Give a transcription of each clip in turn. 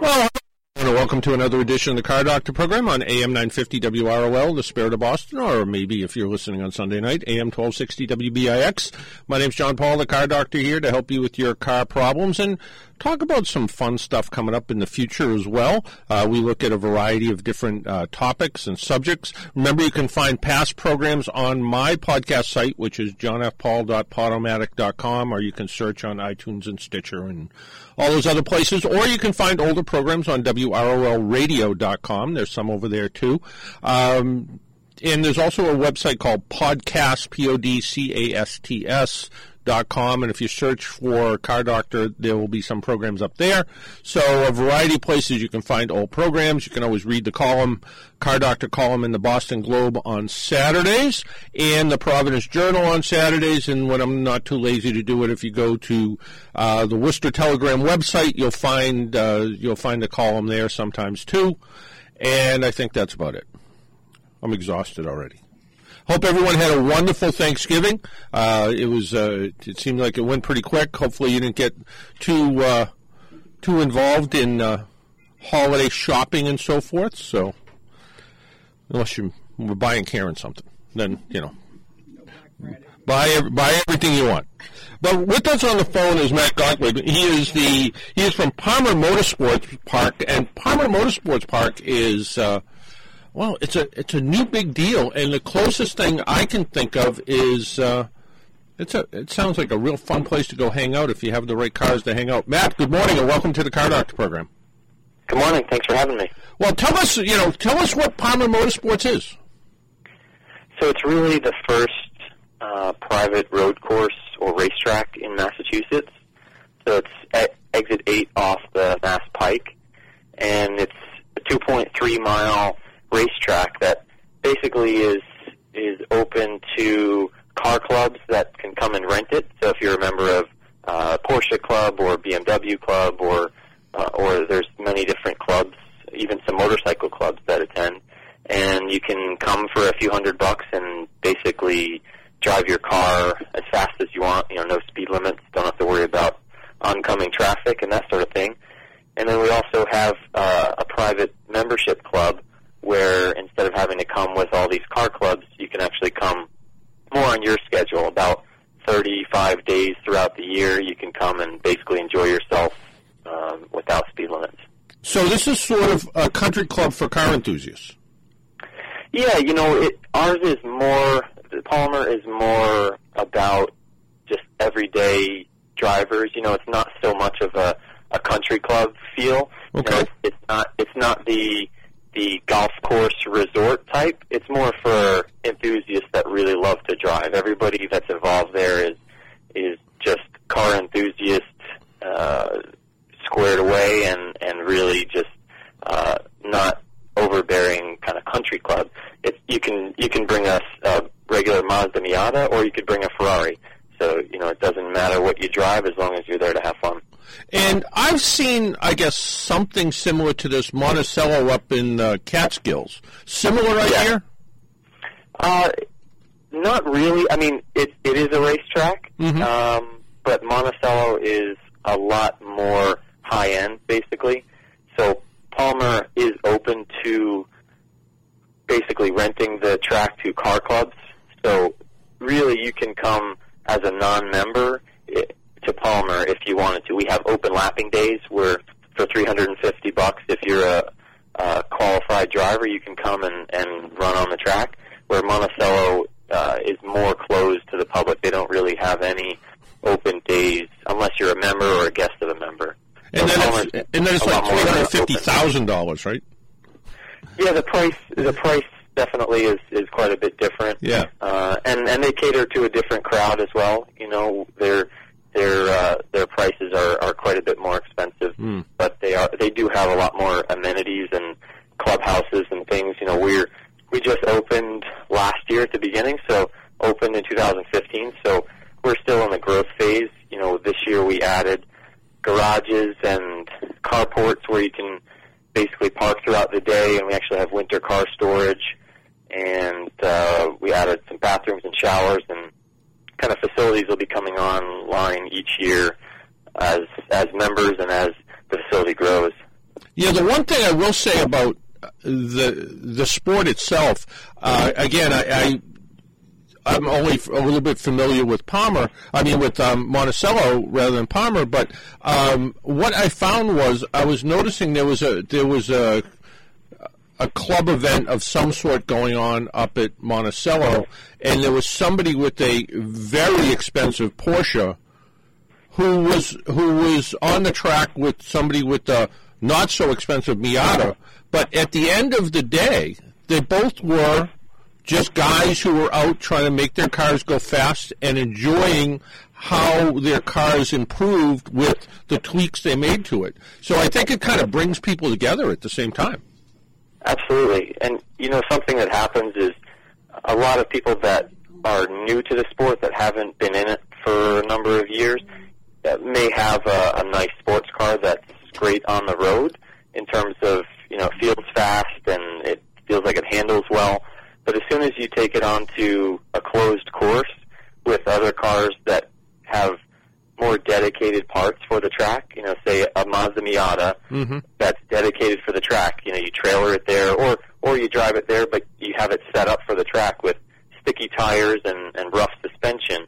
Well, welcome to another edition of the Car Doctor program on AM 950 WROL, the Spirit of Boston, or maybe if you're listening on Sunday night, AM 1260 WBIX. My name's John Paul, the Car Doctor, here to help you with your car problems and talk about some fun stuff coming up in the future as well. Uh, we look at a variety of different uh, topics and subjects. Remember, you can find past programs on my podcast site, which is johnfpaul.podomatic.com, or you can search on iTunes and Stitcher and all those other places, or you can find older programs on WROLradio.com. There's some over there too. Um, and there's also a website called Podcast, P-O-D-C-A-S-T-S dot com, and if you search for Car Doctor, there will be some programs up there. So a variety of places you can find old programs. You can always read the column, Car Doctor column in the Boston Globe on Saturdays, and the Providence Journal on Saturdays. And when I'm not too lazy to do it, if you go to uh, the Worcester Telegram website, you'll find uh, you'll find the column there sometimes too. And I think that's about it. I'm exhausted already. Hope everyone had a wonderful Thanksgiving. Uh, it was uh, it seemed like it went pretty quick. Hopefully, you didn't get too uh, too involved in uh, holiday shopping and so forth. So, unless you were buying Karen something, then you know, buy buy everything you want. But with us on the phone is Matt Gottlieb. He is the he is from Palmer Motorsports Park, and Palmer Motorsports Park is uh, well, it's a it's a new big deal, and the closest thing I can think of is uh, it's a it sounds like a real fun place to go hang out if you have the right cars to hang out. Matt, good morning and welcome to the Car Doctor program. Good morning. Thanks for having me. Well, tell us you know tell us what Palmer Motorsports is. So it's really the first uh, private road course or racetrack in Massachusetts. So it's at exit eight off the Mass Pike, and it's a 2.3 mile racetrack that basically is is open to car clubs that can come and rent it. So if you're a member of uh, Porsche Club or BMW Club or uh, or there's many different clubs, even some motorcycle clubs that attend, and you can come for a few hundred bucks and basically drive your car as fast as you want. You know, no speed limits. Don't have to worry about oncoming traffic and that sort of thing. And then we also have uh, a private membership club where instead of having to come with all these car clubs, you can actually come more on your schedule. About 35 days throughout the year, you can come and basically enjoy yourself um, without speed limits. So this is sort of a country club for car enthusiasts. Yeah, you know, it, ours is more. The Palmer is more about just everyday drivers. You know, it's not so much of a, a country club feel. Okay. You know, it's, it's not. It's not the the golf course resort type. It's more for enthusiasts that really love to drive. Everybody that's involved there is is just car enthusiasts uh, squared away and and really just uh, not overbearing kind of country club. It, you can you can bring us a regular Mazda Miata or you could bring a Ferrari. So you know it doesn't matter what you drive as long as you're there to have fun. And I've seen, I guess, something similar to this Monticello up in uh, Catskills. Similar idea? Uh, not really. I mean, it it is a racetrack, Mhm. um, but Monticello is a lot more high end, basically. So Palmer is open to basically renting the track to car clubs. So really, you can come as a non-member to Palmer if you wanted to. We have open lapping days where for 350 bucks, if you're a, a qualified driver, you can come and, and run on the track. Where Monticello uh, is more closed to the public, they don't really have any open days unless you're a member or a guest of a member. And So then it's, and then it's like three hundred fifty thousand dollars, right? Yeah, the price the price definitely is is quite a bit different. Yeah. Uh, and and they cater to a different crowd as well. You know, their their uh, their prices are are quite a bit more expensive, Mm. but they are they do have a lot more amenities and clubhouses and things. You know, we're we just opened last year at the beginning, so opened in 2015. So we're still in the growth phase. You know, this year we added garages and carports where you can basically park throughout the day, and we actually have winter car storage, and uh, we added some bathrooms and showers, and kind of facilities will be coming online each year as as members and as the facility grows. Yeah, the one thing I will say about the the sport itself, uh, again, I, I I'm only a little bit familiar with Palmer. I mean, with um, Monticello rather than Palmer. But um, what I found was I was noticing there was a there was a a club event of some sort going on up at Monticello, and there was somebody with a very expensive Porsche who was who was on the track with somebody with a not so expensive Miata. But at the end of the day, they both were just guys who were out trying to make their cars go fast and enjoying how their cars improved with the tweaks they made to it. So I think it kind of brings people together at the same time. Absolutely. And, you know, something that happens is a lot of people that are new to the sport that haven't been in it for a number of years that may have a, a nice sports car that's great on the road in terms of, you know, feels fast and it feels like it handles well but as soon as you take it onto a closed course with other cars that have more dedicated parts for the track, you know, say a Mazda Miata mm-hmm. that's dedicated for the track. You know, you trailer it there, or or you drive it there, but you have it set up for the track with sticky tires and, and rough suspension.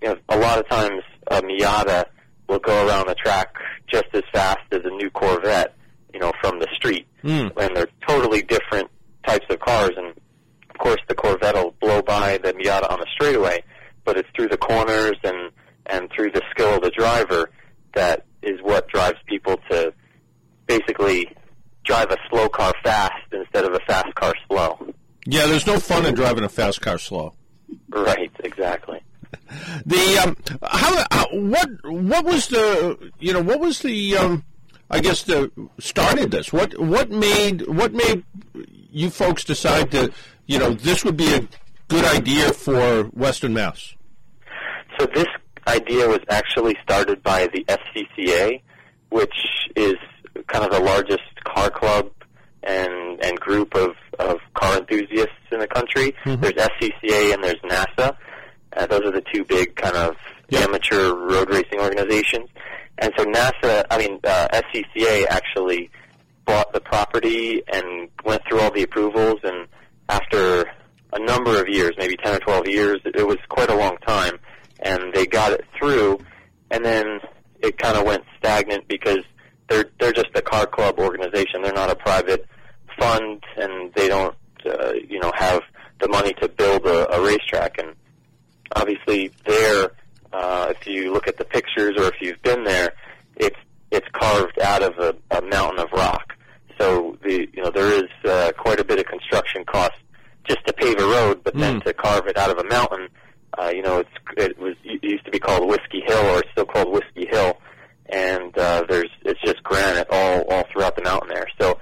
You know, a lot of times a Miata will go around the track just as fast as a new Corvette. You know, from the street, mm. and they're totally different types of cars. And of course, the Corvette will blow by the Miata on the straightaway, but it's through the corners and and through the skill of the driver that is what drives people to basically drive a slow car fast instead of a fast car slow. Yeah, there's no fun in driving a fast car slow. Right, exactly. The um, how, how what what was the you know what was the um, I guess the started this what what made what made you folks decide to you know, this would be a good idea for Western Mass? So this idea was actually started by the SCCA, which is kind of the largest car club and and group of, of car enthusiasts in the country. Mm-hmm. There's SCCA and there's NASA. Uh, those are the two big kind of yep. amateur road racing organizations. And so NASA, I mean uh, SCCA actually bought the property and went through all the approvals and after a number of years, maybe 10 or 12 years, it was quite a long time, and they got it through, and then it kind of went stagnant because they're they're just a car club organization. They're not a private fund, and they don't uh, you know have the money to build a, a racetrack. And obviously, there, uh, if you look at the pictures or if you've been there, it's it's carved out of a, a mountain of rock. So the you know there is uh, quite a bit of construction cost just to pave a road, but then mm. to carve it out of a mountain. Uh, you know, it's it was it used to be called Whiskey Hill, or it's still called Whiskey Hill, and uh, there's it's just granite all all throughout the mountain there. So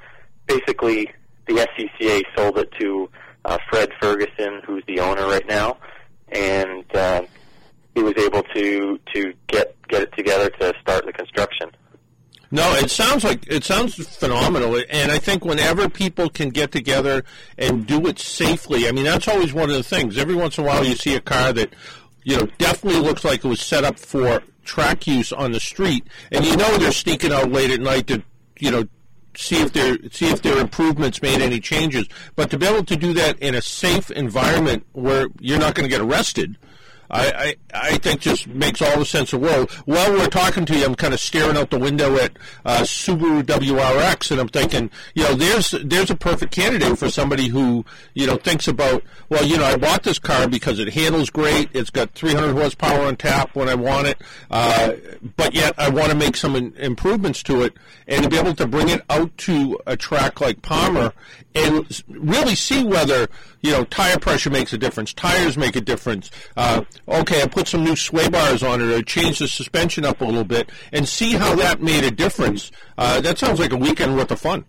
basically, the SCCA sold it to uh, Fred Ferguson, who's the owner right now, and uh, he was able to to get get it together to start the construction. No, it sounds like it sounds phenomenal, and I think whenever people can get together and do it safely, I mean that's always one of the things. Every once in a while, you see a car that you know definitely looks like it was set up for track use on the street, and you know they're sneaking out late at night to you know see if their see if their improvements made any changes. But to be able to do that in a safe environment where you're not going to get arrested I, I, I think just makes all the sense in the world. While we're talking to you, I'm kind of staring out the window at uh, Subaru WRX, and I'm thinking, you know, there's there's a perfect candidate for somebody who you know thinks about, well, you know, I bought this car because it handles great, it's got 300 horsepower on tap when I want it, uh, but yet I want to make some in, improvements to it, and to be able to bring it out to a track like Palmer and really see whether you know tire pressure makes a difference, tires make a difference. Uh, okay, I put some new sway bars on it, or changed the suspension up a little bit, and see how that made a difference. Uh, that sounds like a weekend worth of fun.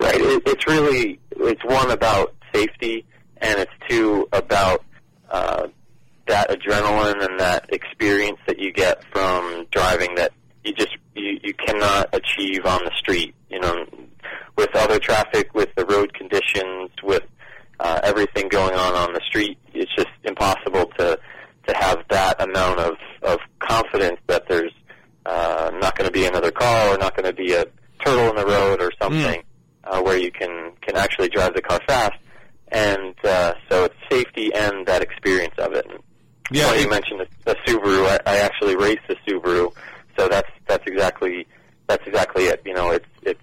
Right. It, it's really it's one about safety, and it's two about uh, that adrenaline and that experience that you get from driving that you just you, you cannot achieve on the street. You know, with other traffic, with the road conditions, with uh, everything going on on the street, it's just impossible to to have that amount of of confidence that there's uh, not going to be another car or not going to be a turtle in the road or something uh, where you can can actually drive the car fast. And uh, so it's safety and that experience of it. And Yeah, it- you mentioned the, the Subaru. I, I actually raced the Subaru, so that's that's exactly that's exactly it. You know, it's it's.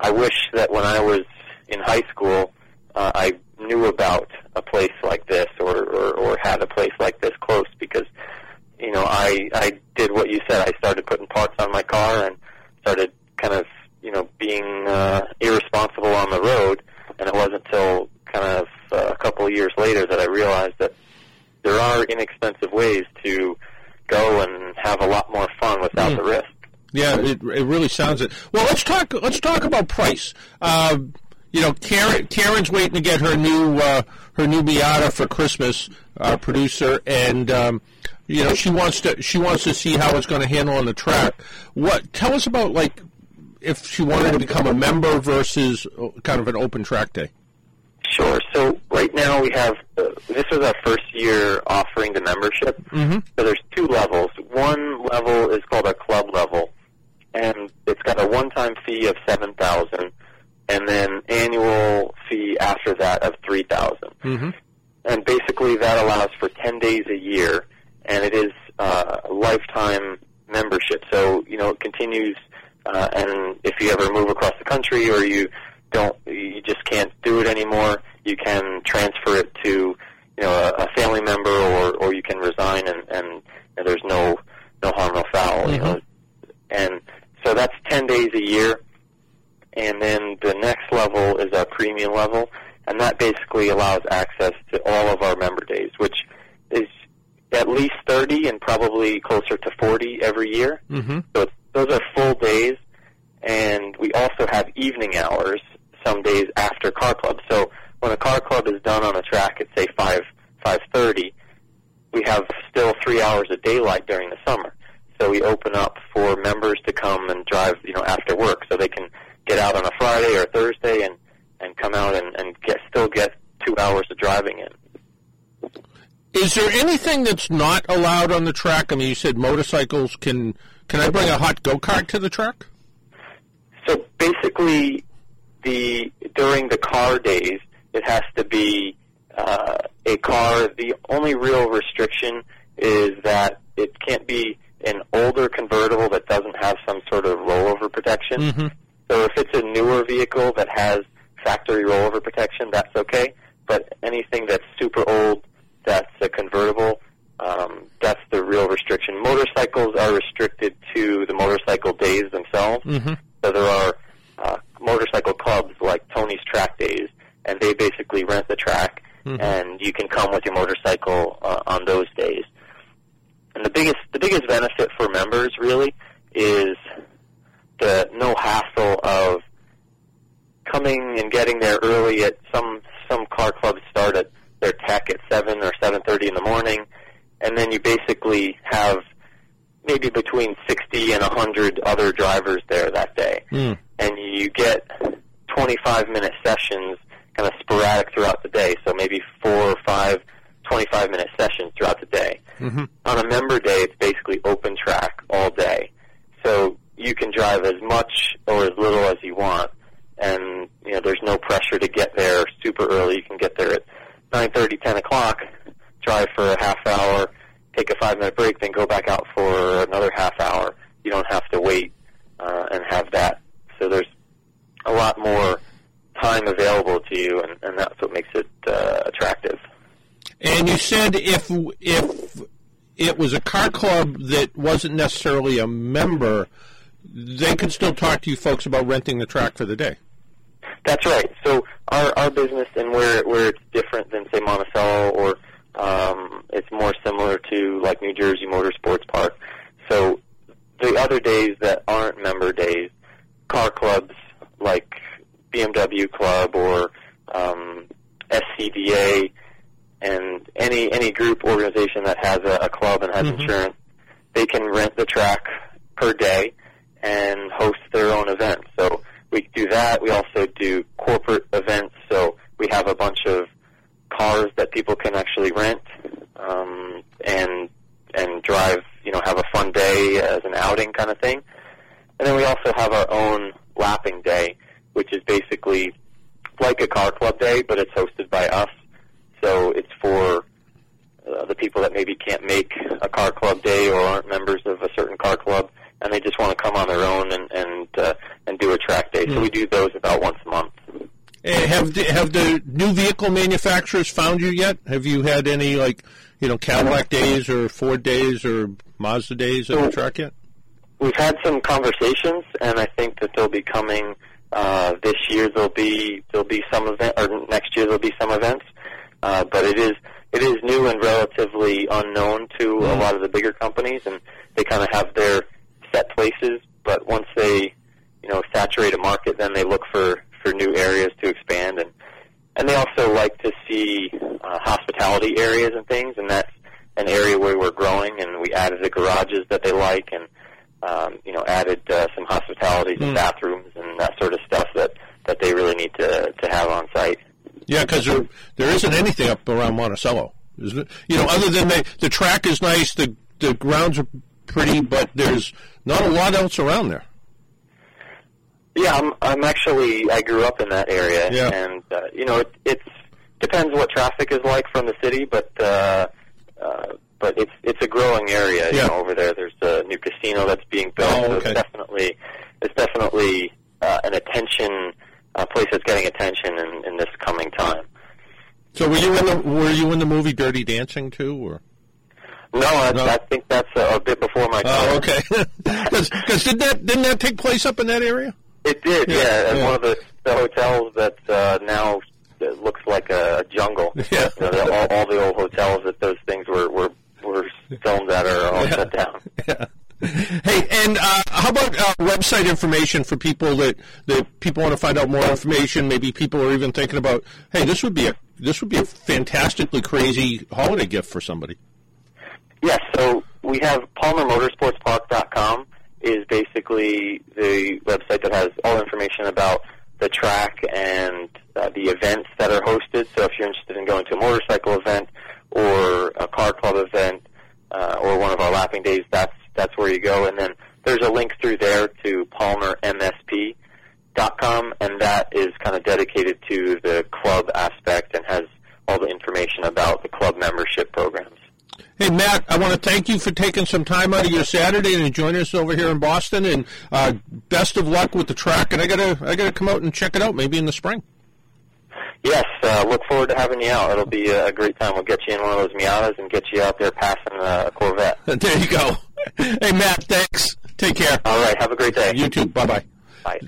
I wish that when I was in high school, uh, I knew about a place like this or, or or had a place like this close because you know I I did what you said. I started putting parts on my car and started kind of you know being uh, irresponsible on the road. And it wasn't until kind of uh, a couple of years later that I realized that there are inexpensive ways to go and have a lot more fun without Mm. the risk. Yeah, it, it really sounds it. Well, let's talk. Let's talk about price. Uh, you know, Karen, Karen's waiting to get her new uh, her new Miata for Christmas. Our producer, and um, you know, she wants to she wants to see how it's going to handle on the track. What? Tell us about like if she wanted to become a member versus uh, kind of an open track day. Sure. So right now we have uh, this is our first year offering the membership. Mm-hmm. So there's two levels. One level is called a club level, and it's got a one-time fee of seven thousand, and then annual fee after that of three thousand. Mm-hmm. and basically that allows for 10 days a year, and it is uh, a lifetime membership. So you know it continues, uh, and if you ever move across the country or you don't, you just can't do it anymore, you can transfer it to you know a, a family member, or or you can resign, and and, and there's no no harm, no foul. You know, and so that's 10 days a year. And then the next level is our premium level, and that basically allows access to all of our member days, which is at least 30 and probably closer to 40 every year. Mm-hmm. So those are full days, and we also have evening hours some days after car club. So when a car club is done on a track at say 5 5:30, we have still three hours of daylight during the summer. So we open up for members to come and drive, you know, after work, so they can get out on a Friday or Thursday and and come out and, and get still get two hours of driving in. Is there anything that's not allowed on the track? I mean, you said motorcycles. Can can I bring a hot go kart to the track? So basically, the during the car days, it has to be uh, a car. The only real restriction is that it can't be an older convertible that doesn't have some sort of rollover protection. Mm-hmm. So if it's a newer vehicle that has factory rollover protection, that's okay. But anything that's super old, that's a convertible, um, that's the real restriction. Motorcycles are restricted to the motorcycle days themselves. Mm-hmm. So there are uh, motorcycle clubs like Tony's Track Days, and they basically rent the track, Mhm. and you can come with your motorcycle uh, on those days. And the biggest the biggest benefit for members really is the no hassle of coming and getting there early at some some car clubs start at their tech at seven or seven thirty in the morning, and then you basically have maybe between sixty and a hundred other drivers there that day, Mm. and you get twenty five minute sessions kind of sporadic throughout the day. So maybe four or five 25 minute sessions throughout the day. Mm-hmm. On a member day, it's basically open track all day. So you can drive as much or as little as you want, and you know there's no pressure to get there super early. You can get there at 9:30, 10 o'clock, drive for a half hour, take a five minute break, then go back out for another half hour. You don't have to wait uh, and have that. So there's a lot more time available to you, and, and that's what makes it uh, attractive. And you said if if it was a car club that wasn't necessarily a member, they can still talk to you folks about renting the track for the day. That's right. So our our business and where where it's different than say Monticello or um, it's more similar to like New Jersey Motorsports Park. So the other days that aren't member days, car clubs like BMW Club or um, SCDA and any any group organization that has a, a club and has Mhm. insurance, they can rent the track per day and host their own events. So we do that. We also do corporate events. So we have a bunch of cars that people can actually rent um, and and drive, you know have a fun day as an outing kind of thing. And then we also have our own lapping day, which is basically like a car club day, but it's hosted by us. So it's for uh, the people that maybe can't make a car club day or aren't members of a certain car club, and they just want to come on their own and and uh, and do a track day. So we do those about once a month. Eh, Have the, have the new vehicle manufacturers found you yet? Have you had any like you know Cadillac days or Ford days or Mazda days at the track yet? We've had some conversations, and I think that they'll be coming uh, this year. There'll be there'll be some event, or next year there'll be some events. Uh, but it is it is new and relatively unknown to a lot of the bigger companies, and they kind of have their set places. But once they you know saturate a market, then they look for for new areas to expand, and and they also like to see uh, hospitality areas and things, and that's an area where we're growing, and we added the garages that they like, and um, you know added uh, some hospitalities and bathrooms and that sort of stuff that that they really need to to have on site. Yeah, because there, there isn't anything up around Monticello, isn't it? You know, other than the the track is nice, the the grounds are pretty, but there's not a lot else around there. Yeah, I'm I'm actually I grew up in that area, Yeah. and uh, you know it it's depends what traffic is like from the city, but uh, uh, but it's it's a growing area. Yeah. You know, over there, there's a new casino that's being built. Oh, so it's definitely it's definitely uh, an attention a place that's getting attention in, in this coming time. So were you in the were you in the movie Dirty Dancing too, or? No, I, No. I think that's a, a bit before my time. Oh, okay. Because did that didn't that take place up in that area? It did, Yeah, yeah. Yeah. one of the, the hotels that uh, now looks like a jungle. Yeah. You know, all, all the old hotels that those things were were, were filmed at are all Yeah. shut down. Yeah. Hey, and uh, how about uh, website information for people that, that people want to find out more information? Maybe people are even thinking about, hey, this would be a this would be a fantastically crazy holiday gift for somebody. Yes, so we have PalmerMotorsportsPark.com is basically the website that has all information about the track and uh, the events that are hosted. So if you're interested in going to a motorcycle event or a car club event uh, or one of our lapping days, that's that's where you go. And then there's a link through there to PalmerMSP.com, and that is kind of dedicated to the club aspect and has all the information about the club membership programs. Hey, Matt, I want to thank you for taking some time out of your Saturday and joining us over here in Boston. And uh, best of luck with the track. And I gotta I gotta come out and check it out maybe in the spring. Yes, uh, look forward to having you out. It'll be a great time. We'll get you in one of those Miatas and get you out there passing a Corvette. There you go. Hey, Matt, thanks. Take care. All right, have a great day. You too. Bye-bye. bye.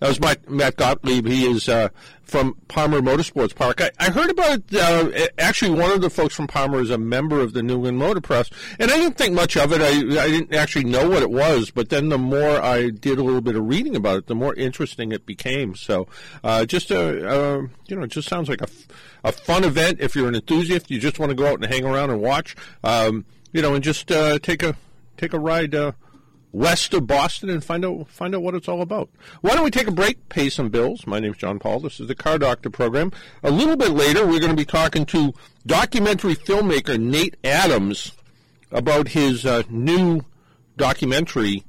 That was my, Matt Gottlieb. He is uh, from Palmer Motorsports Park. I, I heard about. Uh, actually, one of the folks from Palmer is a member of the New England Motor Press, and I didn't think much of it. I, I didn't actually know what it was, but then the more I did a little bit of reading about it, the more interesting it became. So, uh, just a, uh, you know, it just sounds like a, a fun event. If you're an enthusiast, you just want to go out and hang around and watch, um, you know, and just uh, take a take a ride. West of Boston and find out find out what it's all about. Why don't we take a break, pay some bills? My name's John Paul. This is the Car Doctor program. A little bit later, we're going to be talking to documentary filmmaker Nate Adams about his uh, new documentary,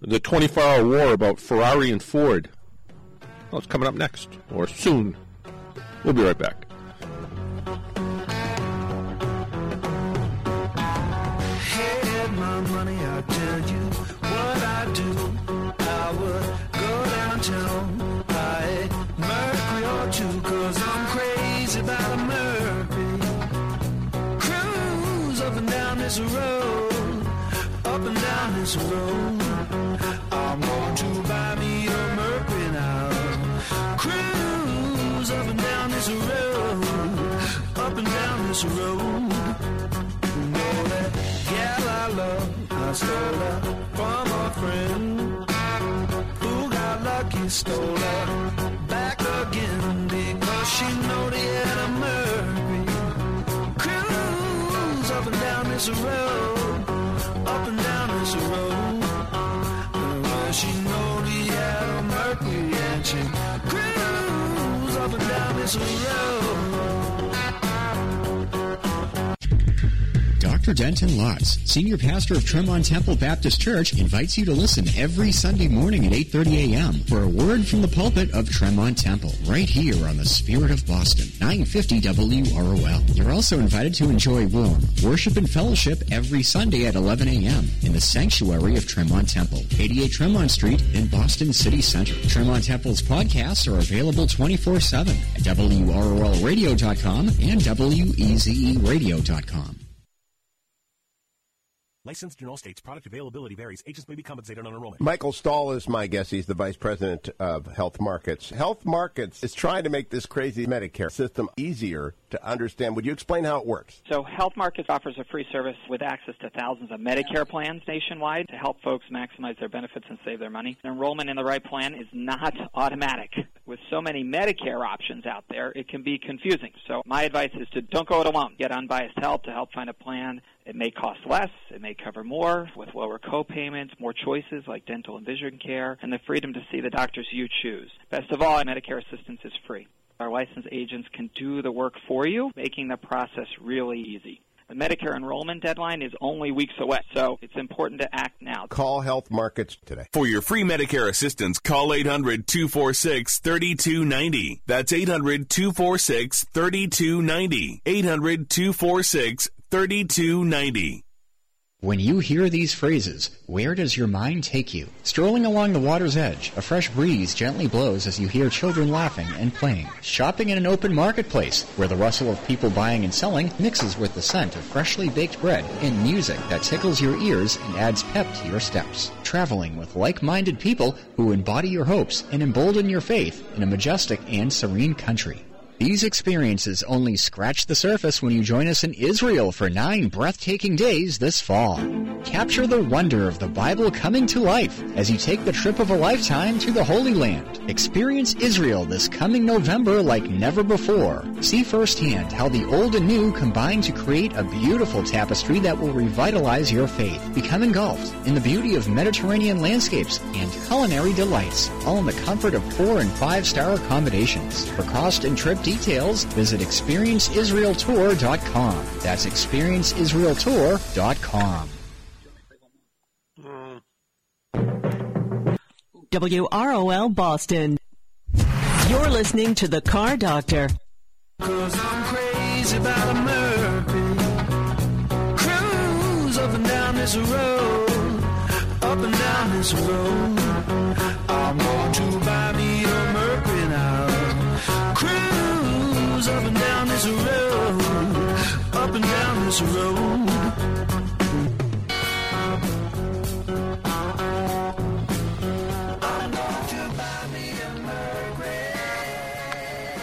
The 24 Hour War, about Ferrari and Ford. Well, it's coming up next, or soon. We'll be right back. had go downtown, buy a Mercury or two, cause I'm crazy about a Mercury. Cruise up and down this road, up and down this road. I'm going to buy me a Mercury now. Cruise up and down this road, up and down this road. You Know that gal I love, I stole her from a friend stole her back again because she know they had a Murphy. Cruise up and down this road, up and down this road. Well, she know they had a Mercury and she cruise up and down this road. Dr. Denton Lotz, Senior Pastor of Tremont Temple Baptist Church, invites you to listen every Sunday morning at 8.30 a.m. for a word from the pulpit of Tremont Temple, right here on the Spirit of Boston, 950 WROL. You're also invited to enjoy warm worship and fellowship every Sunday at 11 a.m. in the sanctuary of Tremont Temple, 88 Tremont Street in Boston City Center. Tremont Temple's podcasts are available 24-7 at WROLradio.com and WEZERadio.com. Licensed in all states. Product availability varies. Agents may be compensated on enrollment. Michael Stahl is my guest. He's the vice president of Health Markets. Health Markets is trying to make this crazy Medicare system easier to understand. Would you explain how it works? So, Health Markets offers a free service with access to thousands of Medicare plans nationwide to help folks maximize their benefits and save their money. Enrollment in the right plan is not automatic. With so many Medicare options out there, it can be confusing. So, my advice is to don't go it alone. Get unbiased help to help find a plan it may cost less, it may cover more with lower co-payments, more choices like dental and vision care, and the freedom to see the doctors you choose. Best of all, Medicare assistance is free. Our licensed agents can do the work for you, making the process really easy. The Medicare enrollment deadline is only weeks away, so it's important to act now. Call Health Markets today. For your free Medicare assistance, call 800 246 3290. That's 800 246 3290. 800 246 3290. When you hear these phrases, where does your mind take you? Strolling along the water's edge, a fresh breeze gently blows as you hear children laughing and playing. Shopping in an open marketplace, where the rustle of people buying and selling mixes with the scent of freshly baked bread and music that tickles your ears and adds pep to your steps. Traveling with like-minded people who embody your hopes and embolden your faith in a majestic and serene country. These experiences only scratch the surface when you join us in Israel for nine breathtaking days this fall. Capture the wonder of the Bible coming to life as you take the trip of a lifetime to the Holy Land. Experience Israel this coming November like never before. See firsthand how the old and new combine to create a beautiful tapestry that will revitalize your faith. Become engulfed in the beauty of Mediterranean landscapes and culinary delights, all in the comfort of four and five star accommodations. For cost and trip details, visit experienceisraeltour.com. That's experienceisraeltour.com. WROL Boston. You're listening to The Car Doctor. Cause I'm crazy about America. Cruise up and down this road. Up and down this road. This road. Up and down this road. I'm going to buy me a Mercury.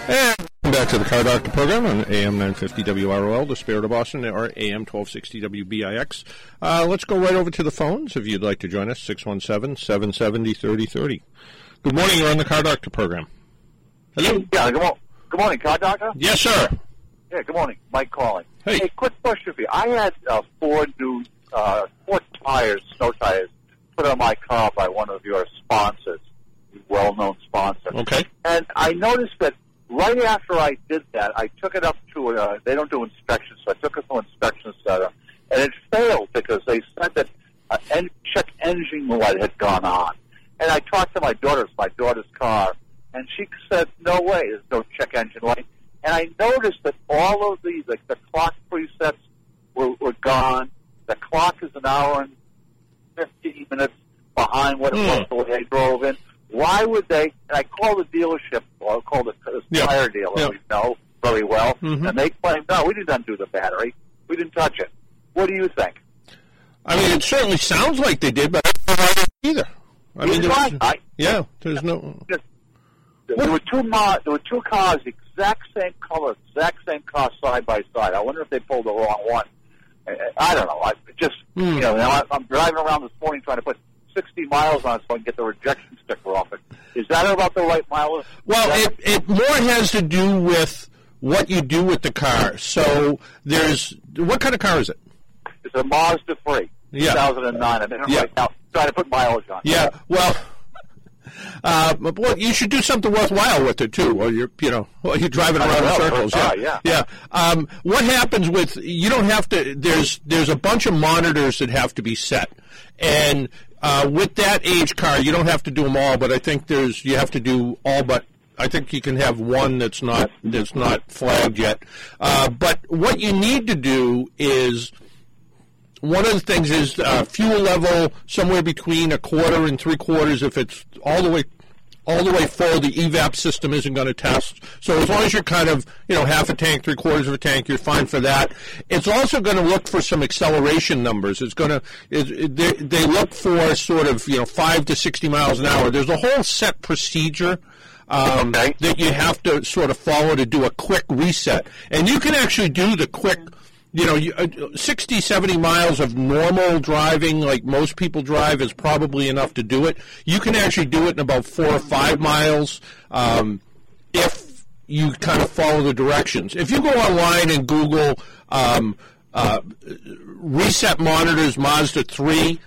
And back to the Car Doctor program on AM 950 WROL, the Spirit of Boston, or AM 1260 WBIX. Uh, let's go right over to the phones if you'd like to join us, 617 770 3030. Good morning, you're on the Car Doctor program. Hello? Yeah, good, mo- good morning, car doctor. Yes, sir. Yeah, good morning, Mike calling. Hey. quick question for you. I had uh, four new uh, four tires, snow tires, put on my car by one of your sponsors, well-known sponsor. Okay. And I noticed that right after I did that, I took it up to uh, they don't do inspections, so I took it to an inspection center, and it failed because they said that uh, en- check engine light had gone on. And I talked to my daughter, it's my daughter's car, and she said, "No way, there's no check engine light." And I noticed that all of these, like the clock presets, were, were gone. The clock is an hour and fifteen minutes behind what it Hmm. was the way I drove in. Why would they? And I called the dealership, or I called the the Yeah. tire dealer Yeah. we know very well, Mhm. and they claimed, "No, we didn't undo the battery. We didn't touch it." What do you think? I mean, it certainly sounds like they did, but I don't know either. I mean, do I. yeah, there's no. There were two ma- there were two cars, exact same color, exact same car side by side. I wonder if they pulled the wrong one. I, don't know. I just Hmm. you know, now I'm driving around this morning trying to put 60 miles on it so I can get the rejection sticker off it. Is that about the right mileage? Well, it, it more has to do with what you do with the car. So there's what kind of car is it? it's a Mazda 3, Yeah. 2009. I'm in it Yeah. right now trying to put mileage on. Yeah, well, Uh, boy, you should do something worthwhile with it too, or you're, you know, while you're driving around in circles. a yeah. yeah. Um, what happens with you don't have to? There's there's a bunch of monitors that have to be set, and uh, with that age car, you don't have to do them all. But I think there's you have to do all but. I think you can have one that's not that's not flagged yet. Uh, but what you need to do is one of the things is uh, fuel level somewhere between a quarter and three quarters. If it's all the way all the way full, the evap system isn't going to test. So as long as you're kind of you know half a tank, three quarters of a tank, you're fine for that. It's also going to look for some acceleration numbers. It's going to it, they, they look for sort of you know five to sixty miles an hour. There's a whole set procedure um, that you have to sort of follow to do a quick reset. And you can actually do the quick, you know, you, uh, 60, 70 miles of normal driving, like most people drive, is probably enough to do it. You can actually do it in about four or five miles um, if you kind of follow the directions. If you go online and Google um, uh, reset monitors Mazda 3,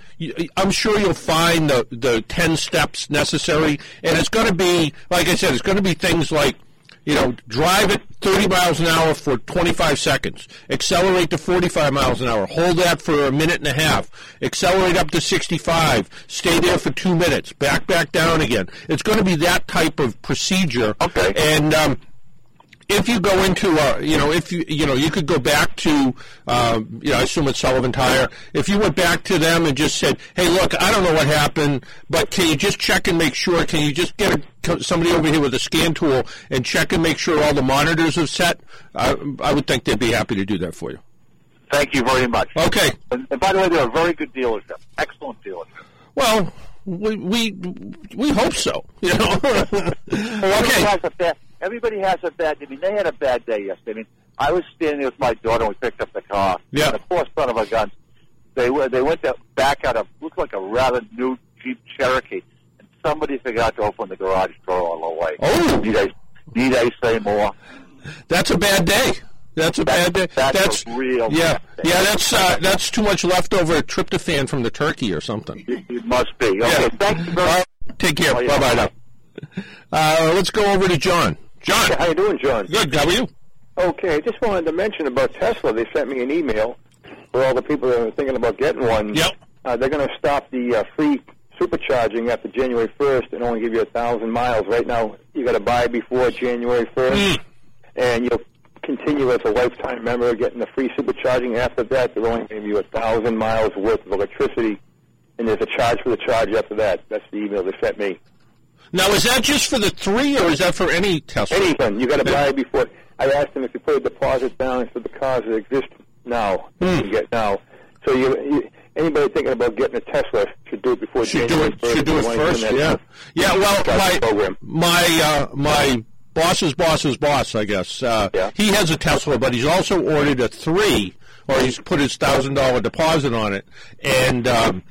I'm sure you'll find the, the 10 steps necessary. And it's going to be, like I said, it's going to be things like, you know, drive at 30 miles an hour for 25 seconds. Accelerate to 45 miles an hour. Hold that for a minute and a half. Accelerate up to 65. Stay there for two minutes. Back, back down again. It's going to be that type of procedure. Okay. And, um, if you go into uh, you know if you you know you could go back to uh, you know I assume it's Sullivan Tire if you went back to them and just said hey look I don't know what happened but can you just check and make sure can you just get a, somebody over here with a scan tool and check and make sure all the monitors are set I, I would think they'd be happy to do that for you Thank you very much. okay And, and by the way, they're a very good dealership. Excellent dealership. well we we we hope so you know okay a. Everybody has a bad. I mean, they had a bad day yesterday. I mean, I was standing there with my daughter and we picked up the car. Yeah. And the poor son of a gun. They were. They went to back out of looked like a rather new Jeep Cherokee, and somebody forgot to open the garage door all the way. Oh. Need I need I say more? That's a bad day. That's a bad day. that's a real yeah, yeah. That's uh, that's too much leftover tryptophan from the turkey or something. It, it must be. Okay. Yeah. Thank you very much. Take care. Oh, Bye bye now. Uh, let's go over to John. John, How you doing, John? good. How are you? Okay, I just wanted to mention about Tesla. They sent me an email for all the people that are thinking about getting one. Yep. Uh, they're going to stop the uh, free supercharging after January 1st and only give you a thousand miles. Right now, you got to buy before January 1st, and you'll continue as a lifetime member getting the free supercharging. After that, they're only give you a thousand miles worth of electricity, and there's a charge for the charge after that. That's the email they sent me. Now, is that just for the three, or is that for any Tesla? Anything. You got to buy before. I asked them if you put a deposit down for the cars that exist now, Hmm. you can get now. So you, you anybody thinking about getting a Tesla should do it before Should do January it. 1st. Should do it you want to first. Yeah. Yeah. Well, my program. my uh, my boss's boss's boss, I guess. Uh, Yeah. He has a Tesla, but he's also ordered a three, or he's put his thousand dollar deposit on it, and. Um,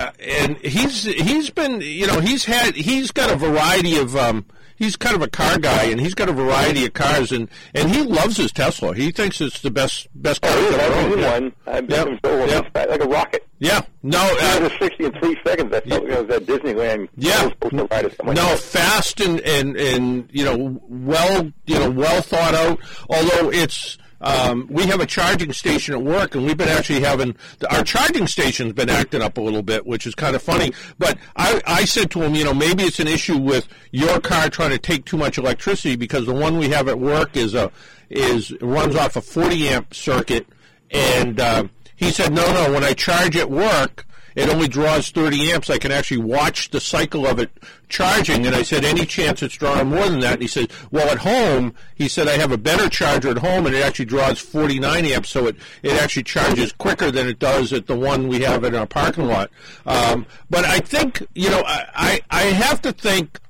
uh, and he's he's been you know he's had he's got a variety of um he's kind of a car guy and he's got a variety of cars and and he loves his Tesla. He thinks it's the best best car. Oh, he's ever I've Yeah. one. I've been Yeah. controlling Yeah. like a rocket. Yeah, no, It uh, was 60 in three seconds. I thought it was at Disneyland. Yeah. I was ride it somewhere. no, fast and, and and you know well you know well thought out. Although it's um, we have a charging station at work, and we've been actually having our charging station's been acting up a little bit, which is kind of funny. But I, I said to him, you know, maybe it's an issue with your car trying to take too much electricity because the one we have at work is a is runs off a 40 amp circuit, and uh, he said, no, no, when I charge at work it only draws 30 amps. I can actually watch the cycle of it charging. And I said, any chance it's drawing more than that? And he said, well, at home, he said, I have a better charger at home, and it actually draws 49 amps, so it, it actually charges quicker than it does at the one we have in our parking lot. Um, but I think, you know, I, I, I have to think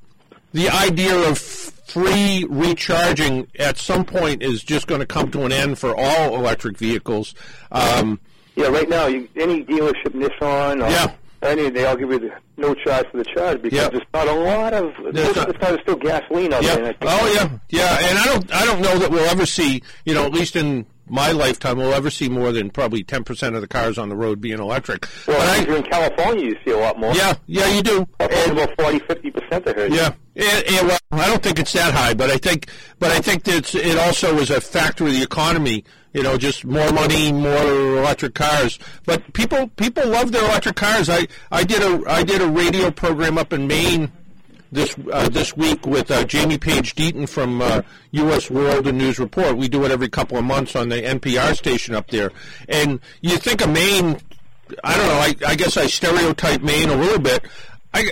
the idea of free recharging at some point is just going to come to an end for all electric vehicles. Um, Yeah, right now, you, any dealership, Nissan, or Yeah. any, they all give you the, no charge for the charge because there's not a lot of. There's not- there's still gasoline out there. Oh yeah. Yeah. And I don't. I don't know that we'll ever see. You know, at least in my lifetime will ever see more than probably 10% of the cars on the road being electric. Well, But I- you're in California, you see a lot more. yeah, yeah, you do. And about 40, 50 percent. I heard. Yeah, and, and, well, I don't think it's that high, but I think, but I think that it also is a factor of the economy. You know, just more money, more electric cars. But people, people love their electric cars. I, I did a, I did a radio program up in Maine this uh, this week with uh, Jamie Page Deaton from uh, U.S. World and News Report. We do it every couple of months on the NPR station up there. And you think of Maine, I don't know. I, I guess I stereotype Maine a little bit. I,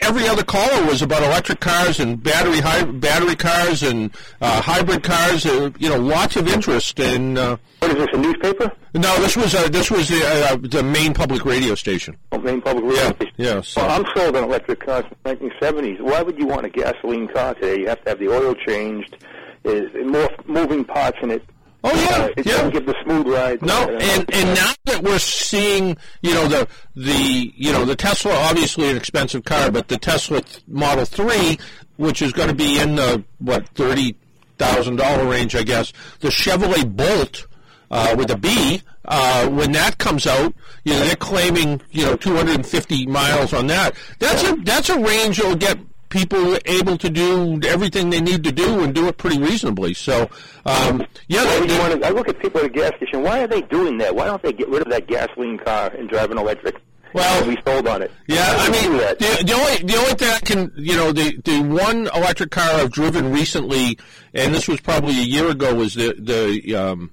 every other caller was about electric cars and battery hy- battery cars and uh, hybrid cars. Uh, you know, lots of interest in. Uh, what is this? A newspaper? No, this was uh, this was the uh, the main public radio station. Oh, Maine Public Radio. Yeah, yeah. So. Well, I'm sold on electric cars from the 1970s. Why would you want a gasoline car today? You have to have the oil changed. There's more moving parts in it. Oh yeah, Uh, it yeah. doesn't give the smooth ride. No, and and now that we're seeing, you know, the the you know the Tesla, obviously an expensive car, but the Tesla th- Model Three, which is going to be in the what thirty thousand dollar range, I guess. The Chevrolet Bolt uh, with a B, uh, when that comes out, you know, they're claiming you know two hundred and fifty miles on that. That's a that's a range that will get people were able to do everything they need to do and do it pretty reasonably. So, um, yeah, they- want to, I look at people at a gas station. Why are they doing that? Why don't they get rid of that gasoline car and drive an electric? Well, we sold on it. Yeah, I mean, the, the only the only thing I can, you know, the the one electric car I've driven recently, and this was probably a year ago, was the the um,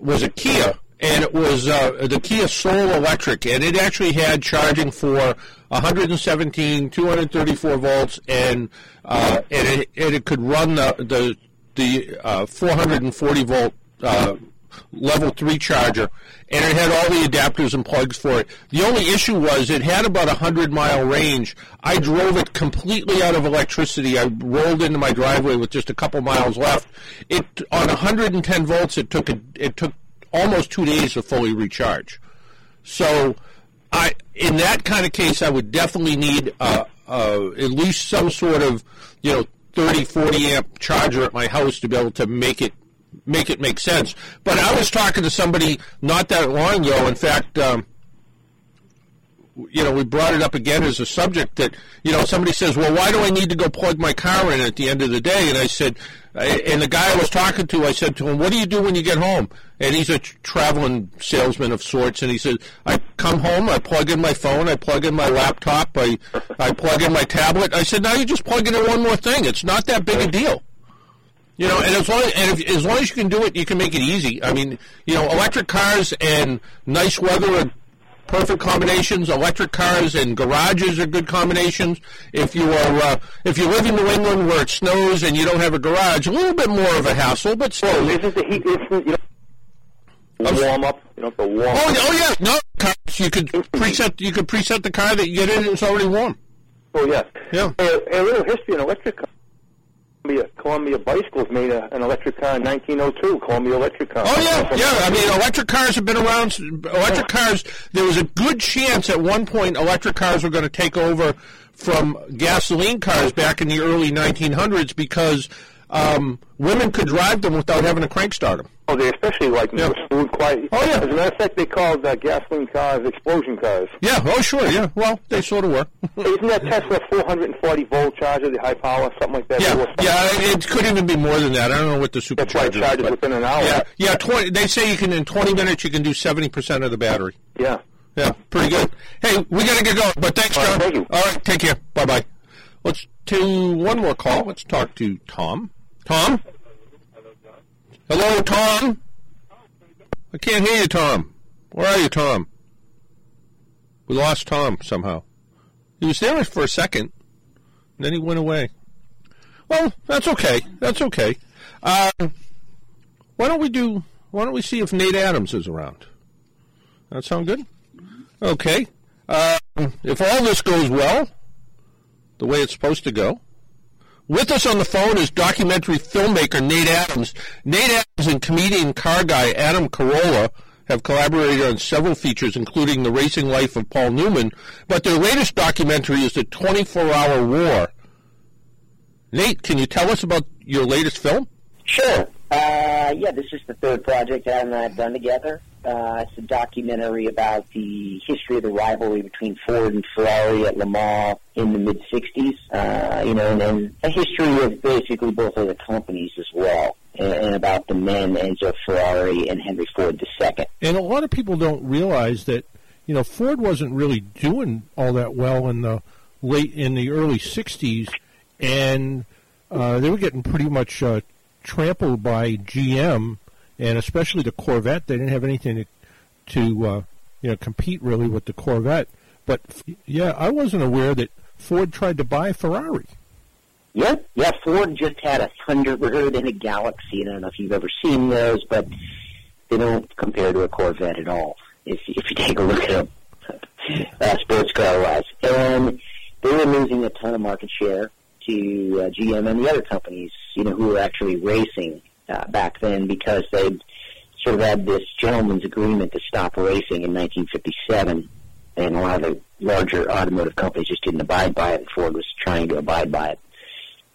was a Kia, and it was uh, the Kia Soul Electric, and it actually had charging for 117, 234 volts, and uh, and it, and it could run the the the uh, 440 volt. Uh, level 3 charger and it had all the adapters and plugs for it. The only issue was it had about a 100 mile range. I drove it completely out of electricity. I rolled into my driveway with just a couple miles left. It on 110 volts it took a, it took almost 2 days to fully recharge. So I in that kind of case I would definitely need uh, uh, at least some sort of, you know, 30 40 amp charger at my house to be able to make it make it make sense. But I was talking to somebody not that long ago. In fact, um, you know, we brought it up again as a subject that you know somebody says, "Well, why do I need to go plug my car in at the end of the day?" And I said, and the guy I was talking to, I said to him, "What do you do when you get home?" And he's a traveling salesman of sorts, and he said, "I come home, I plug in my phone, I plug in my laptop, I I plug in my tablet." I said, "Now you just plug in one more thing. It's not that big a deal." You know, and as long and if, as long as you can do it, you can make it easy. I mean, you know, electric cars and nice weather are perfect combinations. Electric cars and garages are good combinations. If you are uh, if you live in New England where it snows and you don't have a garage, a little bit more of a hassle, but still. Well, isn't the heat? Isn't you know, warm up? You know, the warm. Oh, oh yeah, no, cars, you could preset you could preset the car that you get in and it's already warm. Oh yeah. Yeah. A, a little history on electric car. Columbia, Columbia Bicycles made a, an electric car in 1902. Columbia Electric Car. Oh yeah, yeah. I mean, electric cars have been around. Electric cars. There was a good chance at one point electric cars were going to take over from gasoline cars back in the early 1900s because um, women could drive them without having to crank start them. Oh, they especially like were smooth, quiet. Oh, yeah. As a matter of fact, they called uh, gasoline cars explosion cars. Yeah. Oh sure. Yeah. Well, they sort of were. Isn't that Tesla 440 volt charger, the high power, something like that? Yeah. Yeah. It could even be more than that. I don't know what the super. That's why it charges but- within an hour. Yeah. Yeah. 20, they say you can in 20 minutes you can do 70 percent of the battery. Yeah. Yeah, pretty good. Hey, we got to get going, but thanks, All right, John. thank you. All right, take care. Bye bye. Let's do one more call. Let's talk to Tom. Tom? Hello, Tom? I can't hear you, Tom. Where are you, Tom? We lost Tom somehow. He was there for a second, and then he went away. Well, that's okay. That's okay. Uh, why don't we do? Why don't we see if Nate Adams is around? That sound good? Okay. Uh, if all this goes well, the way it's supposed to go, with us on the phone is documentary filmmaker Nate Adams. Nate Adams and comedian car guy Adam Carolla have collaborated on several features, including The Racing Life of Paul Newman, but their latest documentary is The 24 Hour War. Nate, can you tell us about your latest film? Sure. Uh, yeah, this is the third project Adam and I have done together. Uh, it's a documentary about the history of the rivalry between Ford and Ferrari at Le Mans in the mid '60s. Uh, you know, and, and a history of basically both of the companies as well, and, and about the men Enzo Ferrari and Henry Ford II. And a lot of people don't realize that you know Ford wasn't really doing all that well in the late in the early '60s, and uh, they were getting pretty much uh, trampled by GM, and especially the Corvette. They didn't have anything to, to uh, you know compete really with the Corvette. But yeah, I wasn't aware that Ford tried to buy Ferrari. Yeah, yeah. Ford just had a Thunderbird and a Galaxie. I don't know if you've ever seen those, but they don't compare to a Corvette at all. If if you take a look at them, uh, sports car wise, and they were losing a ton of market share to uh, GM and the other companies, you know, who were actually racing uh, back then because they sort of had this gentleman's agreement to stop racing in 1957, and a lot of the larger automotive companies just didn't abide by it, and Ford was trying to abide by it.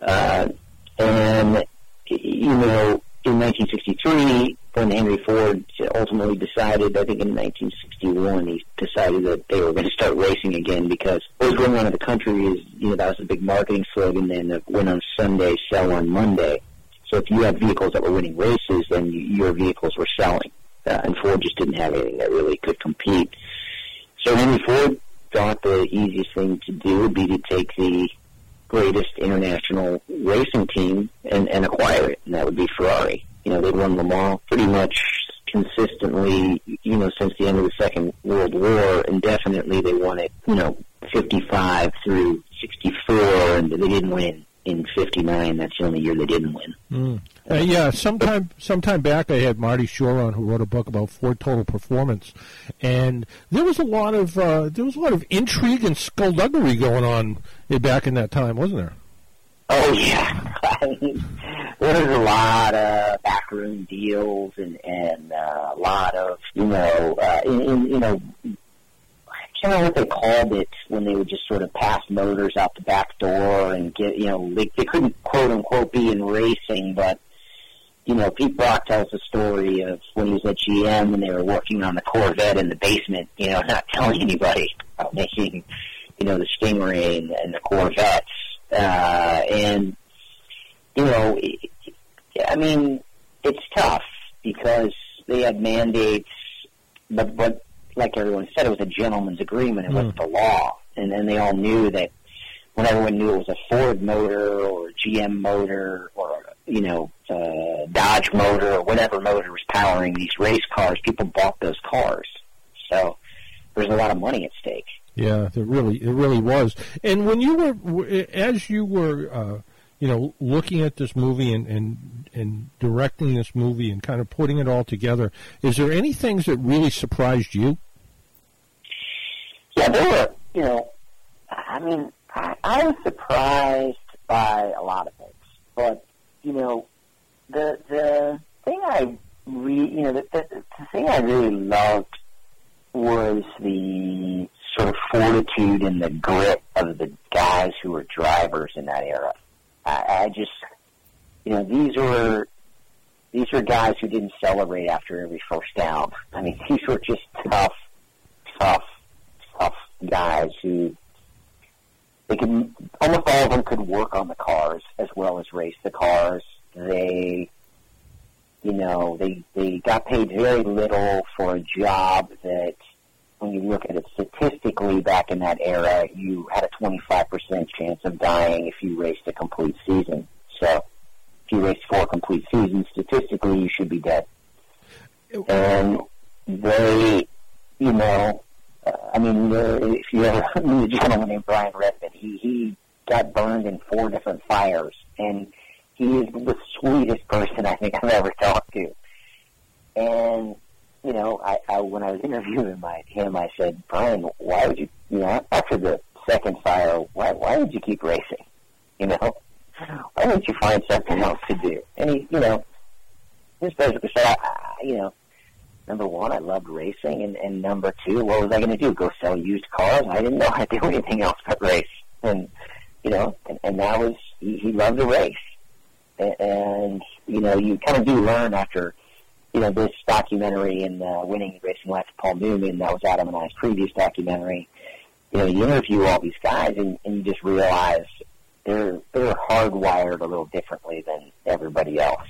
Uh, and, you know, in 1963, when Henry Ford ultimately decided, I think in 1961, he decided that they were going to start racing again because what was going on in the country is, you know, that was a big marketing slogan then that win on Sunday, sell on Monday. So if you had vehicles that were winning races, then you, your vehicles were selling. Uh, and Ford just didn't have anything that really could compete. So Henry Ford thought the easiest thing to do would be to take the greatest international racing team and, and acquire it, and that would be Ferrari. You know, they'd won Le Mans pretty much consistently, you know, since the end of the Second World War, indefinitely. They won it, you know, 55 through 64, and they didn't win in 59. That's the only year they didn't win. Mm. Uh, yeah, sometime sometime back, I had Marty Schorr on, who wrote a book about Ford Total Performance, and there was a lot of uh, there was a lot of intrigue and skullduggery going on back in that time, wasn't there? Oh yeah, I mean, there a lot of backroom deals and and uh, a lot of you know uh, in, in, you know I can't remember what they called it when they would just sort of pass motors out the back door and get you know they, they couldn't quote unquote be in racing, but you know Pete Brock tells the story of when he was at GM and they were working on the Corvette in the basement, you know, not telling anybody about making you know the Stingray and, and the Corvettes uh, and you know, it, I mean, it's tough because they had mandates, but but like everyone said, it was a gentleman's agreement. It was the law, and then they all knew that when everyone knew it was a Ford motor or a GM motor or you know uh, Dodge motor or whatever motor was powering these race cars, people bought those cars. So there's a lot of money at stake. Yeah, it really it really was. And when you were as you were uh, you know looking at this movie and, and and directing this movie and kind of putting it all together, is there any things that really surprised you? Yeah, there were. You know, I mean, I, I was surprised by a lot of things, but you know, the the thing I re you know the, the, the thing I really loved was the sort of fortitude and the grit of the guys who were drivers in that era. I, I just, you know, these were these were guys who didn't celebrate after every first down. I mean, these were just tough, tough, tough guys who they could almost all of them could work on the cars as well as race the cars. They you know, they they got paid very little for a job that when you look at it statistically back in that era, you had a 25% chance of dying if you raced a complete season. So if you raced four complete seasons, statistically, you should be dead. And they, you know, uh, I mean, if you ever meet a gentleman named Brian Redman, he, he got burned in four different fires. And he is the sweetest person I think I've ever talked to. And you know, I, I when I was interviewing my him, I said, Brian, why would you, you know, after the second fire, why why would you keep racing? You know, why don't you find something else to do? And he, you know, just basically said, I, I, you know, number one, I loved racing, and, and number two, what was I going to do? Go sell used cars? I didn't know how to do anything else but race. And you know, and, and that was he, he loved to race, and, and you know, you kind of do learn after, you know, this documentary and uh, Winning Racing Life of Paul Newman, that was Adam and I's previous documentary. You know, you interview all these guys and, and you just realize they're they're hardwired a little differently than everybody else.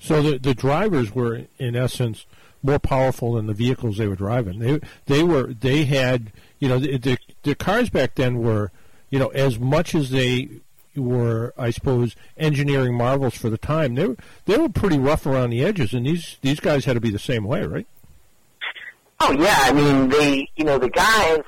So the the drivers were in essence more powerful than the vehicles they were driving. They they were they had you know the the, the cars back then were you know as much as they were I suppose engineering marvels for the time. They were they were pretty rough around the edges, and these these guys had to be the same way, right? Oh yeah, I mean they you know the guys.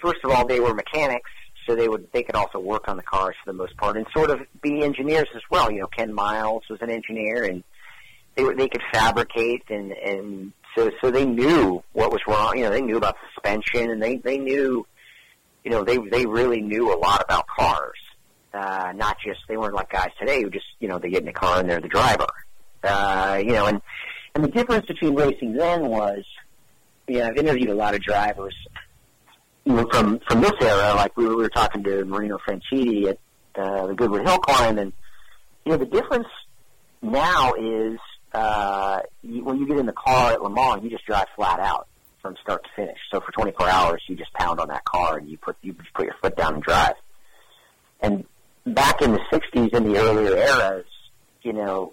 First of all, they were mechanics, so they would they could also work on the cars for the most part, and sort of be engineers as well. You know, Ken Miles was an engineer, and they were they could fabricate, and and so so they knew what was wrong. You know, they knew about suspension, and they they knew, you know, they they really knew a lot about cars. Uh, not just they weren't like guys today who just you know they get in the car and they're the driver. Uh, you know, and and the difference between racing then was, you know, I've interviewed a lot of drivers you know, from from this era, like we were, we were talking to Marino Franchitti at uh, the Goodwood Hill Climb, and you know the difference now is uh, you, when you get in the car at Le Mans, you just drive flat out from start to finish. So for 24 hours, you just pound on that car and you put you just put your foot down and drive. And back in the 60s, in the earlier eras, you know,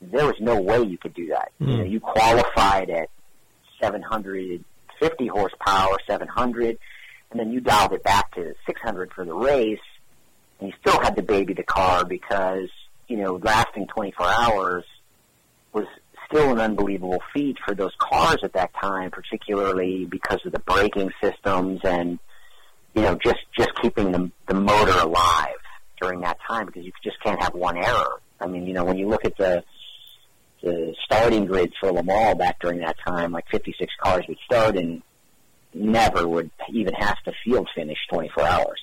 there was no way you could do that. Mm. You know, you qualified at 750 horsepower, 700, and then you dialed it back to 600 for the race, and you still had to baby the car because, you know, lasting 24 hours was still an unbelievable feat for those cars at that time, particularly because of the braking systems and, you know, just, just keeping the, the motor alive during that time because you just can't have one error. I mean, you know, when you look at the, the starting grids for Le Mans back during that time, like 56 cars would start and never would even have to field finish 24 hours.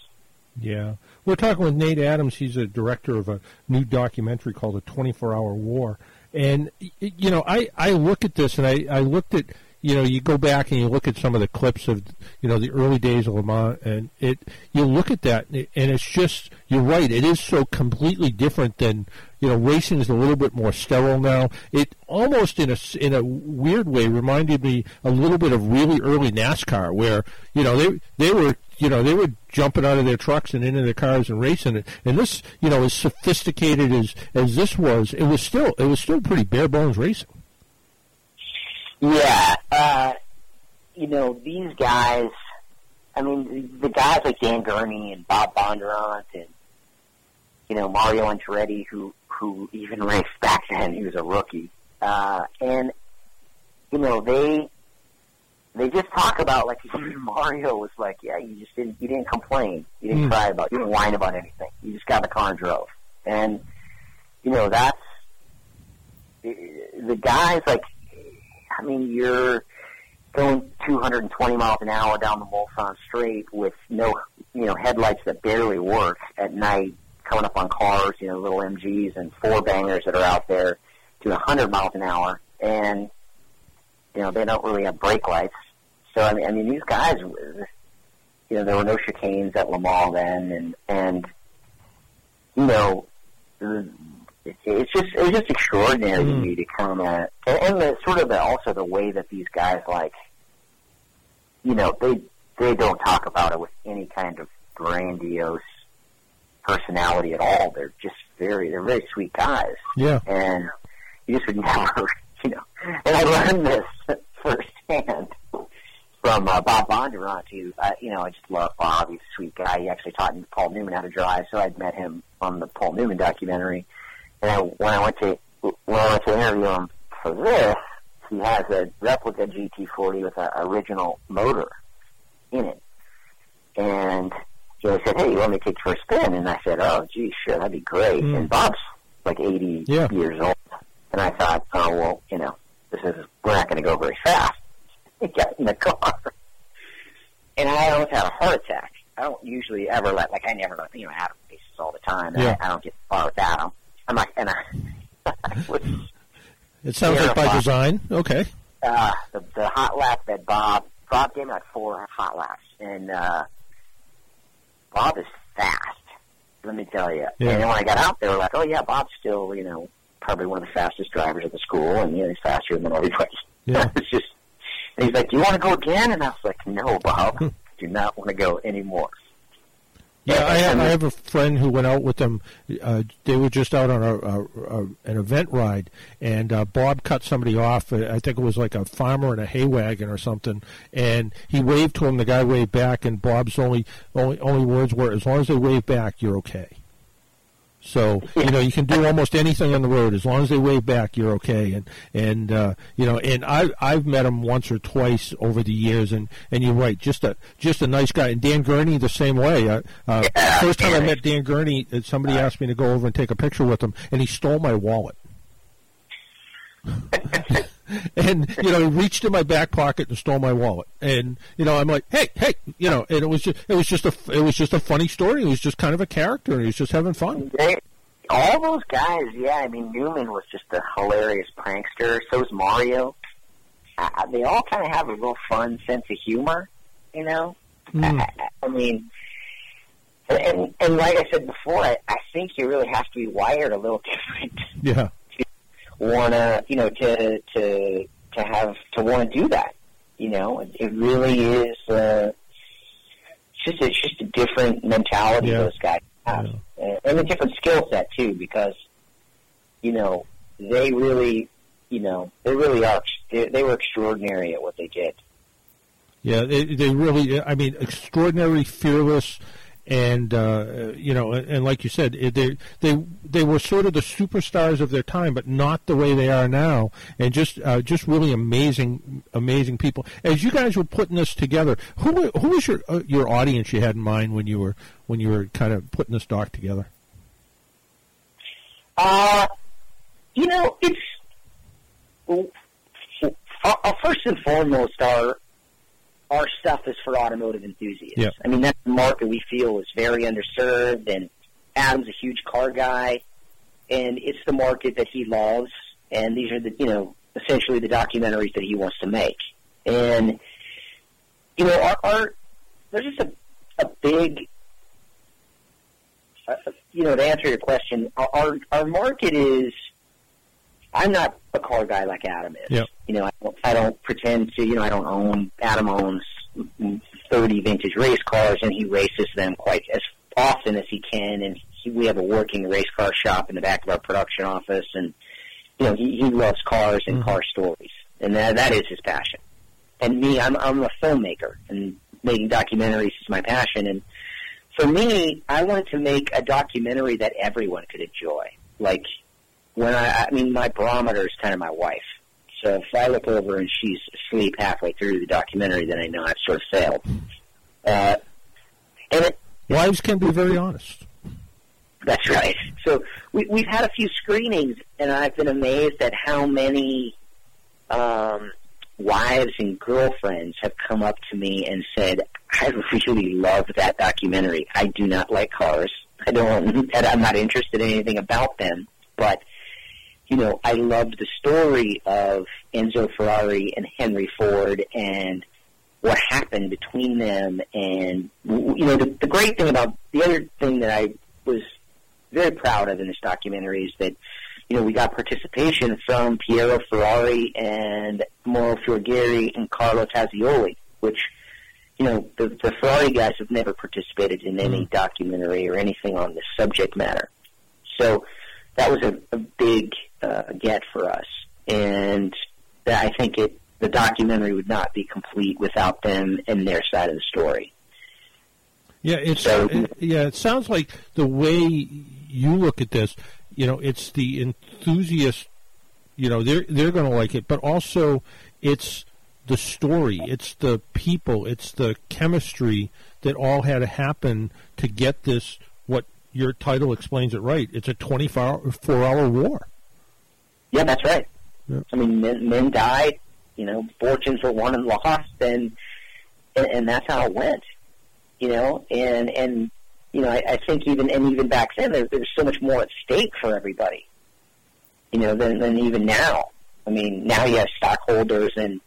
Yeah. We're talking with Nate Adams. He's a director of a new documentary called The 24 Hour War. And, you know, I, I look at this and I, I looked at, you know, you go back and you look at some of the clips of, you know, the early days of Le Mans and it, you look at that and it's just, you're right, it is so completely different than, you know, racing is a little bit more sterile now. It almost in a, in a weird way reminded me a little bit of really early NASCAR where, you know, they, they were, you know, they were jumping out of their trucks and into their cars and racing it. And this, you know, as sophisticated as, as this was, it was still, it was still pretty bare bones racing. Yeah, uh, you know these guys. I mean, the guys like Dan Gurney and Bob Bondurant and you know Mario Andretti, who who even raced back then. He was a rookie, uh, and you know they they just talk about like even Mario was like, yeah, you just didn't you didn't complain, you didn't Mm. cry about, you didn't whine about anything. You just got the car and drove, and you know that's the guys like I mean, you're going 220 miles an hour down the Mulsanne Straight with no, you know, headlights that barely work at night, coming up on cars, you know, little MGs and four bangers that are out there doing 100 miles an hour, and you know they don't really have brake lights. So I mean, I mean these guys, you know, there were no chicanes at Le Mans then, and and you know, it's just it's just extraordinary to me to come at and, and the sort of the, also the way that these guys like you know they they don't talk about it with any kind of grandiose personality at all. They're just very they're very sweet guys. Yeah. and you just would never you know and I learned this firsthand from uh, Bob Bondurant who uh, you know I just love Bob. He's a sweet guy. He actually taught Paul Newman how to drive so I'd met him on the Paul Newman documentary and I, when I went to when I went to interview him for this, he has a replica GT40 with an original motor in it. And you know, he said, "Hey, you want me to take you for a spin?" And I said, "Oh, gee, sure, that'd be great." Mm. And Bob's like 80 Yeah. years old, and I thought, "Oh well, you know, this is we're not going to go very fast." He got in the car, and I almost had a heart attack. I don't usually ever let like I never let you know Adam races all the time. Yeah. I, I don't get far with Adam. I'm like, and I, It sounds like by design. Okay. uh, the, the hot lap that Bob Bob gave me like four hot laps, and uh, Bob is fast, Let me tell you. Yeah. And then when I got out, they were like, "Oh yeah, Bob's still, you know, probably one of the fastest drivers at the school, and you know, he's faster than everybody." Yeah. it's just. And he's like, "Do you want to go again?" And I was like, "No, Bob, do not want to go anymore." Yeah, I have, I have a friend who went out with them. Uh, they were just out on a, a, a an event ride, and uh, Bob cut somebody off. uh, I think it was like a farmer in a hay wagon or something. And he waved to him. The guy waved back, and Bob's only only only words were, "As long as they wave back, you're okay." So you know you can do almost anything on the road as long as they wave back, you're okay. And and uh, you know, and I I've met him once or twice over the years, and, and you're right, just a just a nice guy. And Dan Gurney the same way. Uh, uh, first time I met Dan Gurney, uh, somebody asked me to go over and take a picture with him, and he stole my wallet. and you know, he reached in my back pocket and stole my wallet. And you know, I'm like, hey, hey, you know, and it was just it was just a it was just a funny story. He was just kind of a character, and he was just having fun. They, all those guys, yeah. I mean, Newman was just a hilarious prankster. So was Mario. Uh, they all kind of have a real fun sense of humor, you know. Mm. I, I mean, and and like I said before, I, I think you really have to be wired a little different Yeah. Wanna you know to to to have to want to do that. You know, it, it really is. Uh, it's just it's just a different mentality Yeah. those guys have, and, and a different skill set too. Because you know they really, you know, they really are. They, they were extraordinary at what they did. Yeah, they, they really. I mean, extraordinary, fearless, and uh, you know, and, like you said, they they they were sort of the superstars of their time, but not the way they are now, and just uh, just really amazing, amazing people. As you guys were putting this together, who who was your uh, your audience you had in mind when you were when you were kind of putting this doc together? Uh, you know, it's uh, uh, first and foremost, our our stuff is for automotive enthusiasts. Yeah. I mean, that's the market we feel is very underserved, and Adam's a huge car guy, and it's the market that he loves, and these are the you know essentially the documentaries that he wants to make, and you know, our, our there's just a a big uh, you know, to answer your question, our, our market is. I'm not a car guy like Adam is. Yep. You know, I don't, I don't pretend to. You know, I don't own. Adam owns 30 vintage race cars, and he races them quite as often as he can. And he, we have a working race car shop in the back of our production office, and you know, he, he loves cars and mm-hmm. car stories, and that that is his passion. And me, I'm I'm a filmmaker, and making documentaries is my passion. And for me, I wanted to make a documentary that everyone could enjoy. Like when I, I mean, my barometer is kind of my wife. So if I look over and she's asleep halfway through the documentary, then I know I've sort of failed. Uh, and it, Wives can be very honest. that's right. So we, we've had a few screenings, and I've been amazed at how many um, wives and girlfriends have come up to me and said, "I really love that documentary. I do not like cars. I don't. And I'm not interested in anything about them, but." You know, I loved the story of Enzo Ferrari and Henry Ford and what happened between them. And, you know, the, the great thing about the other thing that I was very proud of in this documentary is that, you know, we got participation from Piero Ferrari and Mauro Forghieri and Carlo Tazzioli, which, you know, the, the Ferrari guys have never participated in any mm-hmm. documentary or anything on this subject matter. So that was a, a big uh, get for us. And I think it the documentary would not be complete without them and their side of the story. Yeah, it's So- it, yeah. It sounds like the way you look at this, you know, it's the enthusiast. You know, they're they're going to like it, but also it's the story, it's the people, it's the chemistry that all had to happen to get this. What your title explains it right. It's a twenty-four hour war. Yeah, that's right. Yeah. I mean, men, men died. You know, fortunes were won and lost, and and, and that's how it went. You know, and and you know, I, I think even and even back then there, there was so much more at stake for everybody. You know, than than even now. I mean, now you have stockholders and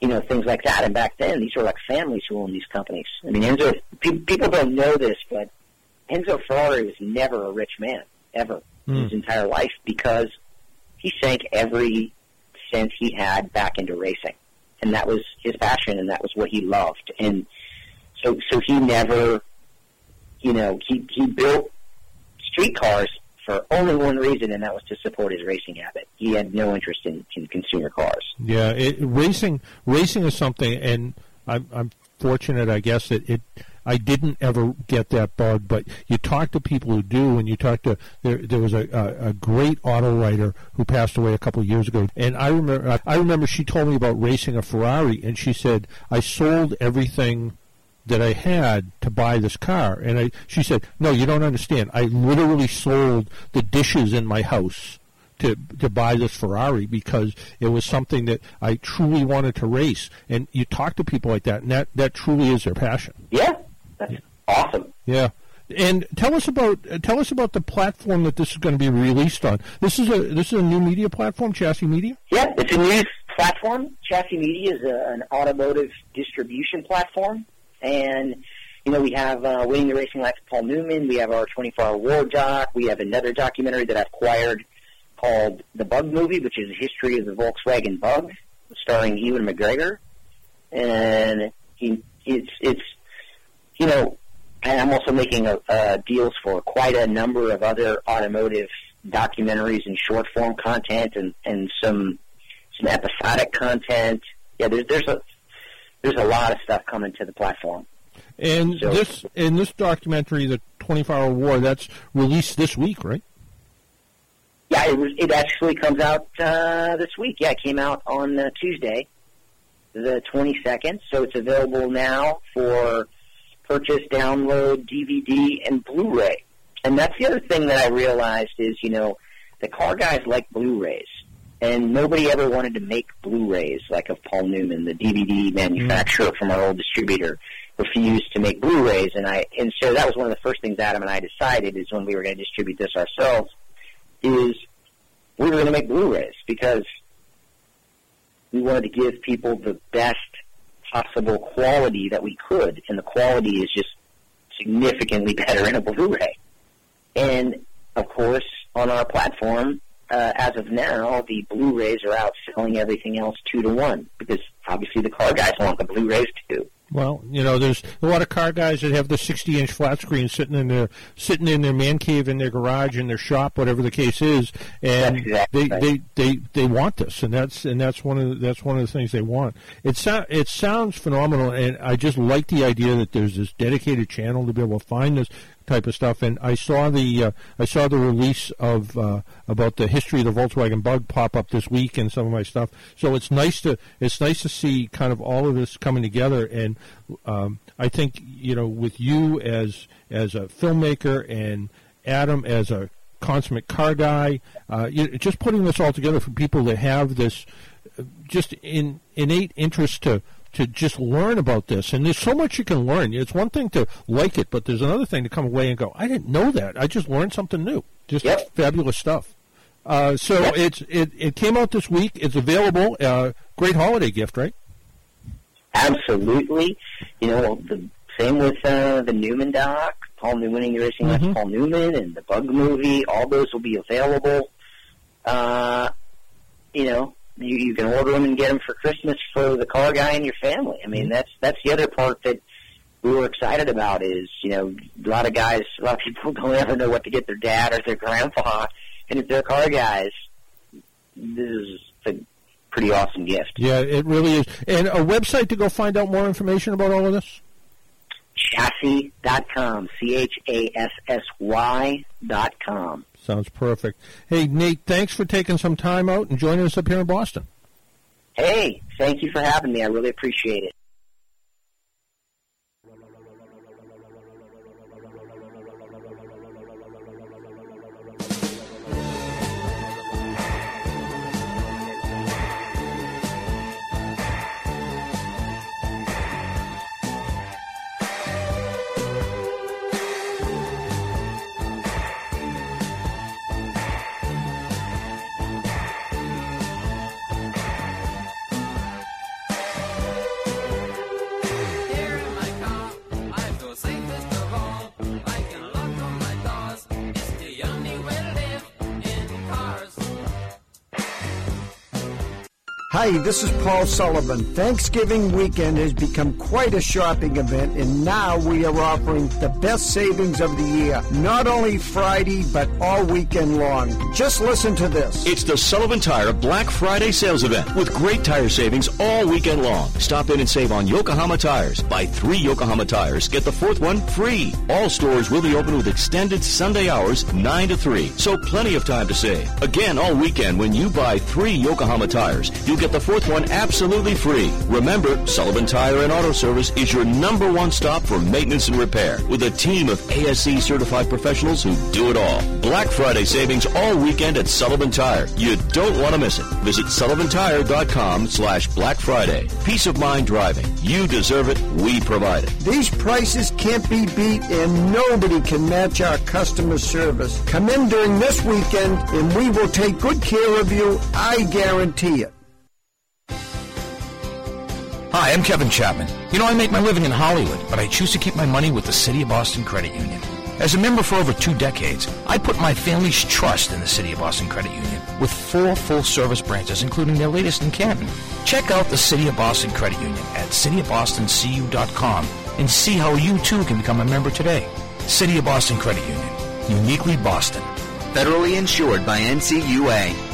you know things like that, and back then these were like families who owned these companies. I mean, Enzo, pe- people don't know this, but Enzo Ferrari was never a rich man ever in hmm. his entire life because he sank every cent he had back into racing, and that was his passion, and that was what he loved, and so so he never, you know, he he built streetcars for only one reason, and that was to support his racing habit. He had no interest in, in consumer cars. Yeah, it, racing racing is something, and I'm, I'm fortunate, I guess, that it. I didn't ever get that bug, but you talk to people who do, and you talk to there. There was a, a, a great auto writer who passed away a couple of years ago, and I remember I remember she told me about racing a Ferrari, and she said I sold everything that I had to buy this car. And I, she said, no, you don't understand. I literally sold the dishes in my house to to buy this Ferrari because it was something that I truly wanted to race. And you talk to people like that, and that, that truly is their passion. Yeah, that's awesome. Yeah. And tell us about uh, tell us about the platform that this is going to be released on. This is a this is a new media platform, Chassy Media. Yeah, it's a new platform. Chassy Media is a, an automotive distribution platform, and you know we have uh, Winning the Racing Life of Paul Newman. We have our 24-hour war doc. We have another documentary that I've acquired called The Bug Movie, which is a history of the Volkswagen Bug, starring Ewan McGregor, and he it's it's you know. And I'm also making a, uh, deals for quite a number of other automotive documentaries and short form content, and, and some some episodic content. Yeah, there's there's a there's a lot of stuff coming to the platform. And So- this in this documentary, the 24-hour war, that's released this week, right? Yeah, it was. It actually comes out uh, this week. Yeah, it came out on uh, Tuesday, the 22nd. So it's available now for purchase, download, DVD, and Blu-ray. And that's the other thing that I realized is, you know, the car guys like Blu-rays, and nobody ever wanted to make Blu-rays like of Paul Newman, the DVD mm-hmm. manufacturer from our old distributor, refused to make Blu-rays. And I and so that was one of the first things Adam and I decided is when we were going to distribute this ourselves is we were going to make Blu-rays because we wanted to give people the best possible quality that we could, and the quality is just significantly better in a Blu-ray. And of course, on our platform, uh, as of now, the Blu-rays are outselling everything else two to one because obviously the car guys want the Blu-rays too. Well, you know, there's a lot of car guys that have the 60-inch flat screen sitting in their sitting in their man cave in their garage in their shop, whatever the case is, and exactly they, they they they want this, and that's and that's one of the, that's one of the things they want. It sounds it sounds phenomenal, and I just like the idea that there's this dedicated channel to be able to find this type of stuff. And I saw the uh, I saw the release of uh, about the history of the Volkswagen Bug pop up this week and some of my stuff. So it's nice to it's nice to see kind of all of this coming together. And um, I think you know with you as as a filmmaker and Adam as a consummate car guy, uh, you just putting this all together for people that have this uh, just in innate interest to to just learn about this. And there's so much you can learn. It's one thing to like it, but there's another thing to come away and go, I didn't know that. I just learned something new. Just fabulous stuff. Uh, so it's it, it came out this week. It's available. Uh, great holiday gift, right? Absolutely. You know, the same with uh, the Newman doc, Paul Newman and Racing Mm-hmm. Paul Newman, and the Bug movie. All those will be available. Uh, you know, you, you can order them and get them for Christmas for the car guy and your family. I Mm-hmm. mean, that's that's the other part that we were excited about is you know a lot of guys, a lot of people don't ever know what to get their dad or their grandpa, and if they're car guys, this is a pretty awesome gift. Yeah, it really is. And a website to go find out more information about all of this. chassy.com, C-H-A-S-S-Y dot com. Sounds perfect. Hey, Nate, thanks for taking some time out and joining us up here in Boston. Hey, thank you for having me. I really appreciate it. Hi, this is Paul Sullivan. Thanksgiving weekend has become quite a shopping event, and now we are offering the best savings of the year. Not only Friday, but all weekend long. Just listen to this. It's the Sullivan Tire Black Friday sales event with great tire savings all weekend long. Stop in and save on Yokohama tires. Buy three Yokohama tires, get the fourth one free. All stores will be open with extended Sunday hours, 9 to 3, so plenty of time to save. Again, all weekend when you buy three Yokohama tires, you'll get the fourth one absolutely free. Remember, Sullivan Tire and Auto Service is your number one stop for maintenance and repair with a team of ASE certified professionals who do it all. Black Friday savings all weekend at Sullivan Tire. You don't want to miss it. Visit sullivantire.com slash Black Friday. Peace of mind driving. You deserve it. We provide it. These prices can't be beat, and nobody can match our customer service. Come in during this weekend, and we will take good care of you. I guarantee it. Hi, I'm Kevin Chapman. You know, I make my living in Hollywood, but I choose to keep my money with the City of Boston Credit Union. As a member for over two decades, I put my family's trust in the City of Boston Credit Union with four full-service branches, including their latest in Canton. Check out the City of Boston Credit Union at cityofbostoncu.com and see how you too can become a member today. City of Boston Credit Union, uniquely Boston. Federally insured by NCUA.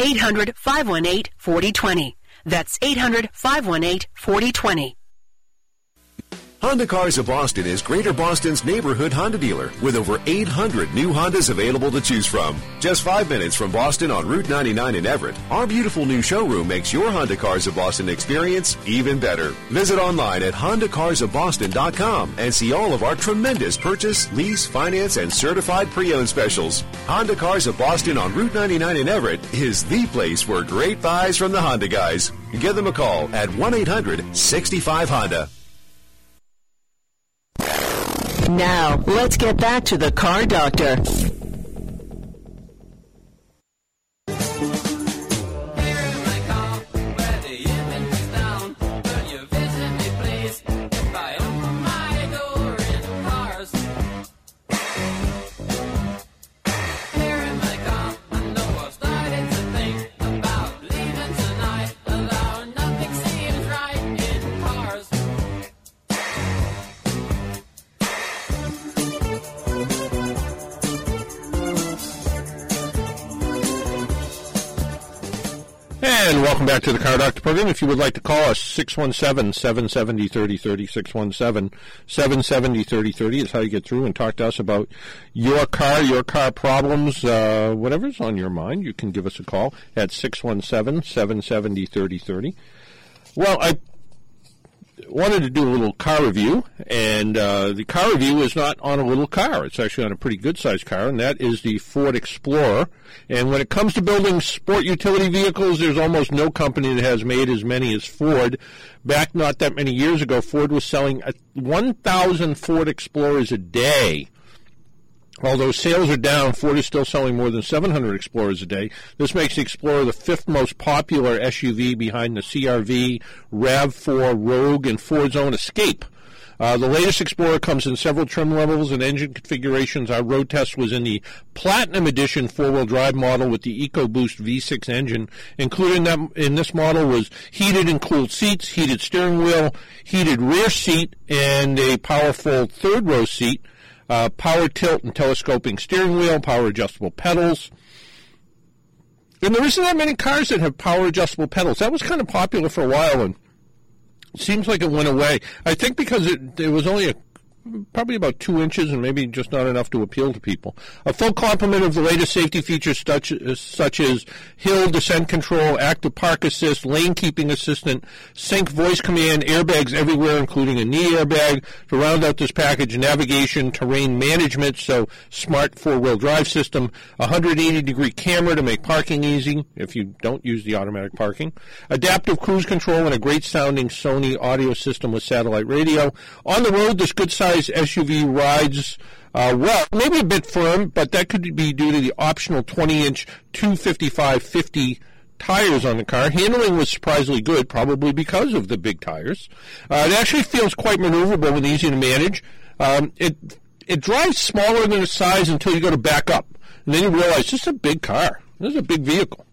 800 518 4020. That's 800 518 4020. Honda Cars of Boston is Greater Boston's neighborhood Honda dealer with over 800 new Hondas available to choose from. Just five minutes from Boston on Route 99 in Everett, our beautiful new showroom makes your Honda Cars of Boston experience even better. Visit online at HondaCarsOfBoston.com and see all of our tremendous purchase, lease, finance, and certified pre-owned specials. Honda Cars of Boston on Route 99 in Everett is the place for great buys from the Honda guys. Give them a call at 1-800-65-HONDA. Now, let's get back to the car doctor. Welcome back to the Car Doctor program. If you would like to call us, 617-770-3030, 617-770-3030 is how you get through and talk to us about your car, your car problems, uh, whatever's on your mind. You can give us a call at 617-770-3030. Well, I wanted to do a little car review, and uh, the car review is not on a little car. It's actually on a pretty good-sized car, and that is the Ford Explorer. And when it comes to building sport utility vehicles, there's almost no company that has made as many as Ford. Back not that many years ago, Ford was selling 1,000 Ford Explorers a day. Although sales are down, Ford is still selling more than 700 Explorers a day. This makes the Explorer the fifth most popular SUV behind the CRV, RAV4, Rogue, and Ford's own Escape. Uh, the latest Explorer comes in several trim levels and engine configurations. Our road test was in the Platinum Edition four-wheel drive model with the EcoBoost V6 engine. Included in, that, in this model was heated and cooled seats, heated steering wheel, heated rear seat, and a powerful third row seat uh, power tilt and telescoping steering wheel, power adjustable pedals. and there isn't that many cars that have power adjustable pedals. That was kind of popular for a while, and seems like it went away. I think because it, it was only a probably about two inches and maybe just not enough to appeal to people. A full complement of the latest safety features such, uh, such as hill descent control, active park assist, lane keeping assistant, sync voice command, airbags everywhere, including a knee airbag. To round out this package, navigation, terrain management, so smart four-wheel drive system, 180 degree camera to make parking easy if you don't use the automatic parking, adaptive cruise control, and a great sounding Sony audio system with satellite radio. On the road, this good size SUV rides uh, well, maybe a bit firm, but that could be due to the optional 20-inch 255-50 tires on the car. Handling was surprisingly good, probably because of the big tires. Uh, it actually feels quite maneuverable and easy to manage. Um, it it drives smaller than its size until you go to back up, and then you realize this is a big car. This is a big vehicle.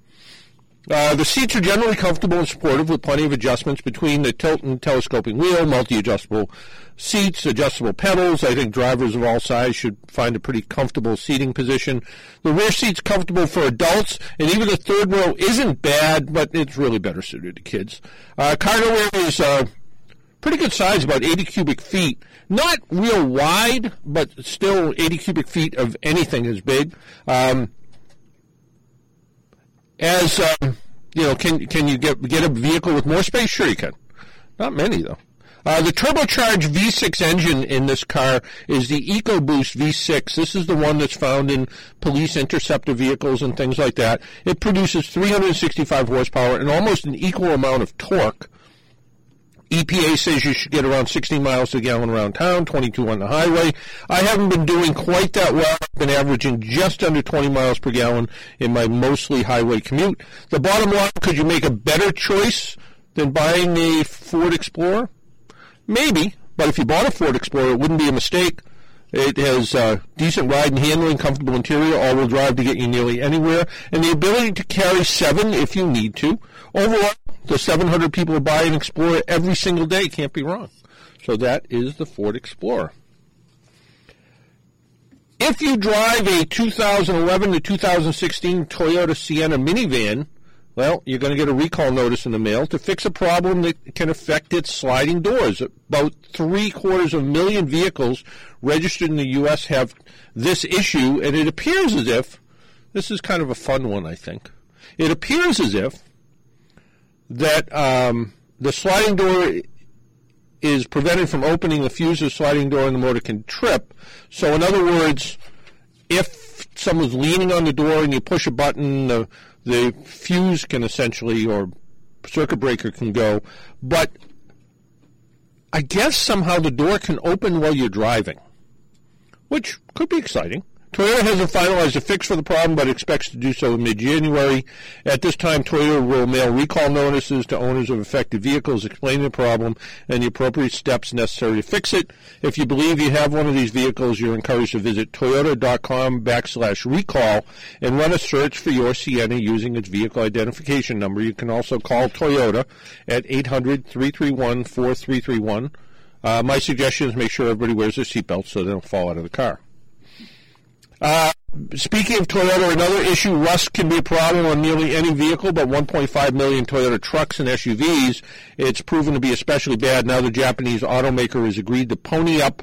Uh, the seats are generally comfortable and supportive with plenty of adjustments between the tilt and telescoping wheel, multi-adjustable seats, adjustable pedals. I think drivers of all sizes should find a pretty comfortable seating position. The rear seat's comfortable for adults, and even the third row isn't bad, but it's really better suited to kids. Uh, cargo area is uh, pretty good size, about 80 cubic feet. Not real wide, but still 80 cubic feet of anything is big. Um, as um, you know, can can you get get a vehicle with more space? Sure, you can. Not many though. Uh, the turbocharged V6 engine in this car is the EcoBoost V6. This is the one that's found in police interceptor vehicles and things like that. It produces 365 horsepower and almost an equal amount of torque. EPA says you should get around 60 miles to a gallon around town, 22 on the highway. I haven't been doing quite that well. I've been averaging just under 20 miles per gallon in my mostly highway commute. The bottom line, could you make a better choice than buying a Ford Explorer? Maybe, but if you bought a Ford Explorer, it wouldn't be a mistake. It has uh, decent ride and handling, comfortable interior, all-wheel drive to get you nearly anywhere, and the ability to carry seven if you need to. Overall, the 700 people who buy an Explorer every single day can't be wrong. So that is the Ford Explorer. If you drive a 2011 to 2016 Toyota Sienna minivan, well, you're going to get a recall notice in the mail to fix a problem that can affect its sliding doors. About three quarters of a million vehicles registered in the U.S. have this issue, and it appears as if this is kind of a fun one, I think. It appears as if that um, the sliding door is prevented from opening the fuse of the sliding door and the motor can trip. So, in other words, if someone's leaning on the door and you push a button, the, the fuse can essentially, or circuit breaker can go. But I guess somehow the door can open while you're driving, which could be exciting. Toyota hasn't finalized a fix for the problem, but expects to do so in mid-January. At this time, Toyota will mail recall notices to owners of affected vehicles explaining the problem and the appropriate steps necessary to fix it. If you believe you have one of these vehicles, you're encouraged to visit toyota.com backslash recall and run a search for your Sienna using its vehicle identification number. You can also call Toyota at 800-331-4331. Uh, my suggestion is make sure everybody wears their seatbelt so they don't fall out of the car. Uh, speaking of Toyota, another issue, rust can be a problem on nearly any vehicle, but 1.5 million Toyota trucks and SUVs, it's proven to be especially bad. Now the Japanese automaker has agreed to pony up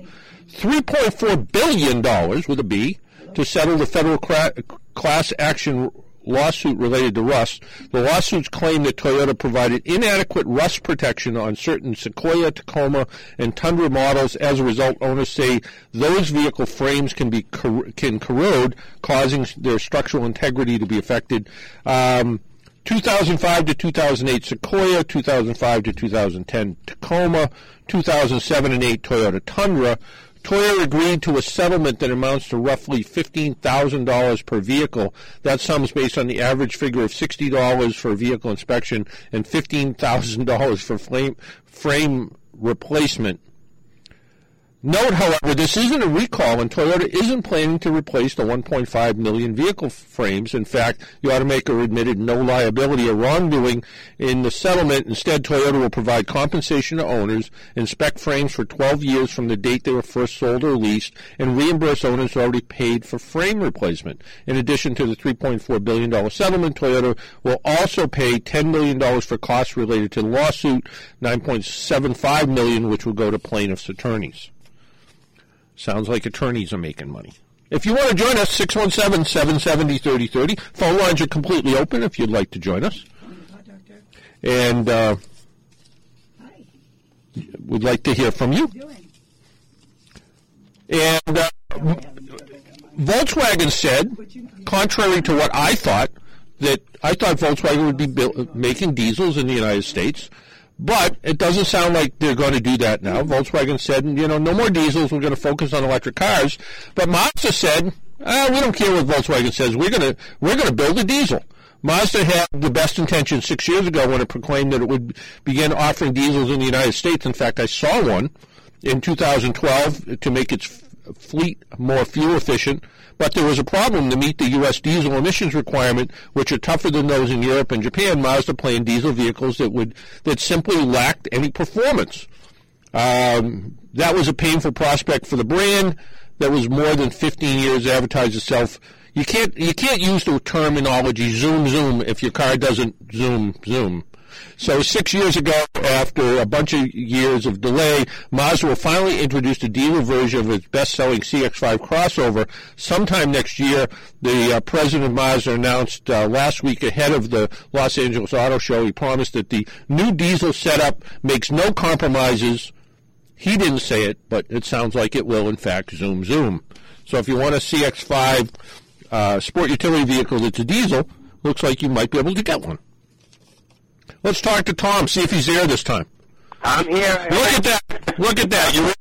$3.4 billion, with a B, to settle the federal cra- class action lawsuit related to rust. The lawsuits claim that Toyota provided inadequate rust protection on certain Sequoia, Tacoma, and Tundra models. As a result, owners say those vehicle frames can be can corrode, causing their structural integrity to be affected. Um, 2005 to 2008 Sequoia, 2005 to 2010 Tacoma, 2007 and 8 Toyota Tundra, Toyota agreed to a settlement that amounts to roughly $15,000 per vehicle. That sum is based on the average figure of $60 for vehicle inspection and $15,000 for frame, frame replacement. Note, however, this isn't a recall, and Toyota isn't planning to replace the 1.5 million vehicle frames. In fact, the automaker admitted no liability or wrongdoing in the settlement. Instead, Toyota will provide compensation to owners, inspect frames for 12 years from the date they were first sold or leased, and reimburse owners already paid for frame replacement. In addition to the $3.4 billion settlement, Toyota will also pay $10 million for costs related to the lawsuit, 9.75 million, which will go to plaintiffs' attorneys. Sounds like attorneys are making money. If you want to join us, 617-770-3030. Phone lines are completely open if you'd like to join us. And uh, we'd like to hear from you. And uh, Volkswagen said, contrary to what I thought, that I thought Volkswagen would be making diesels in the United States. But it doesn't sound like they're going to do that now. Volkswagen said, you know, no more diesels. We're going to focus on electric cars. But Mazda said, ah, we don't care what Volkswagen says. We're going to we're going to build a diesel. Mazda had the best intentions six years ago when it proclaimed that it would begin offering diesels in the United States. In fact, I saw one in 2012 to make its fleet more fuel efficient. But there was a problem to meet the U.S. diesel emissions requirement, which are tougher than those in Europe and Japan. Mazda planned diesel vehicles that would that simply lacked any performance. Um, that was a painful prospect for the brand that was more than 15 years advertised itself. You can't you can't use the terminology zoom zoom if your car doesn't zoom zoom. So six years ago, after a bunch of years of delay, Mazda finally introduce a dealer version of its best-selling CX-5 crossover sometime next year. The uh, president of Mazda announced uh, last week ahead of the Los Angeles Auto Show, he promised that the new diesel setup makes no compromises. He didn't say it, but it sounds like it will, in fact, zoom zoom. So if you want a CX-5 uh, sport utility vehicle that's a diesel, looks like you might be able to get one. Let's talk to Tom, see if he's there this time. I'm here. Look at that. Look at that. You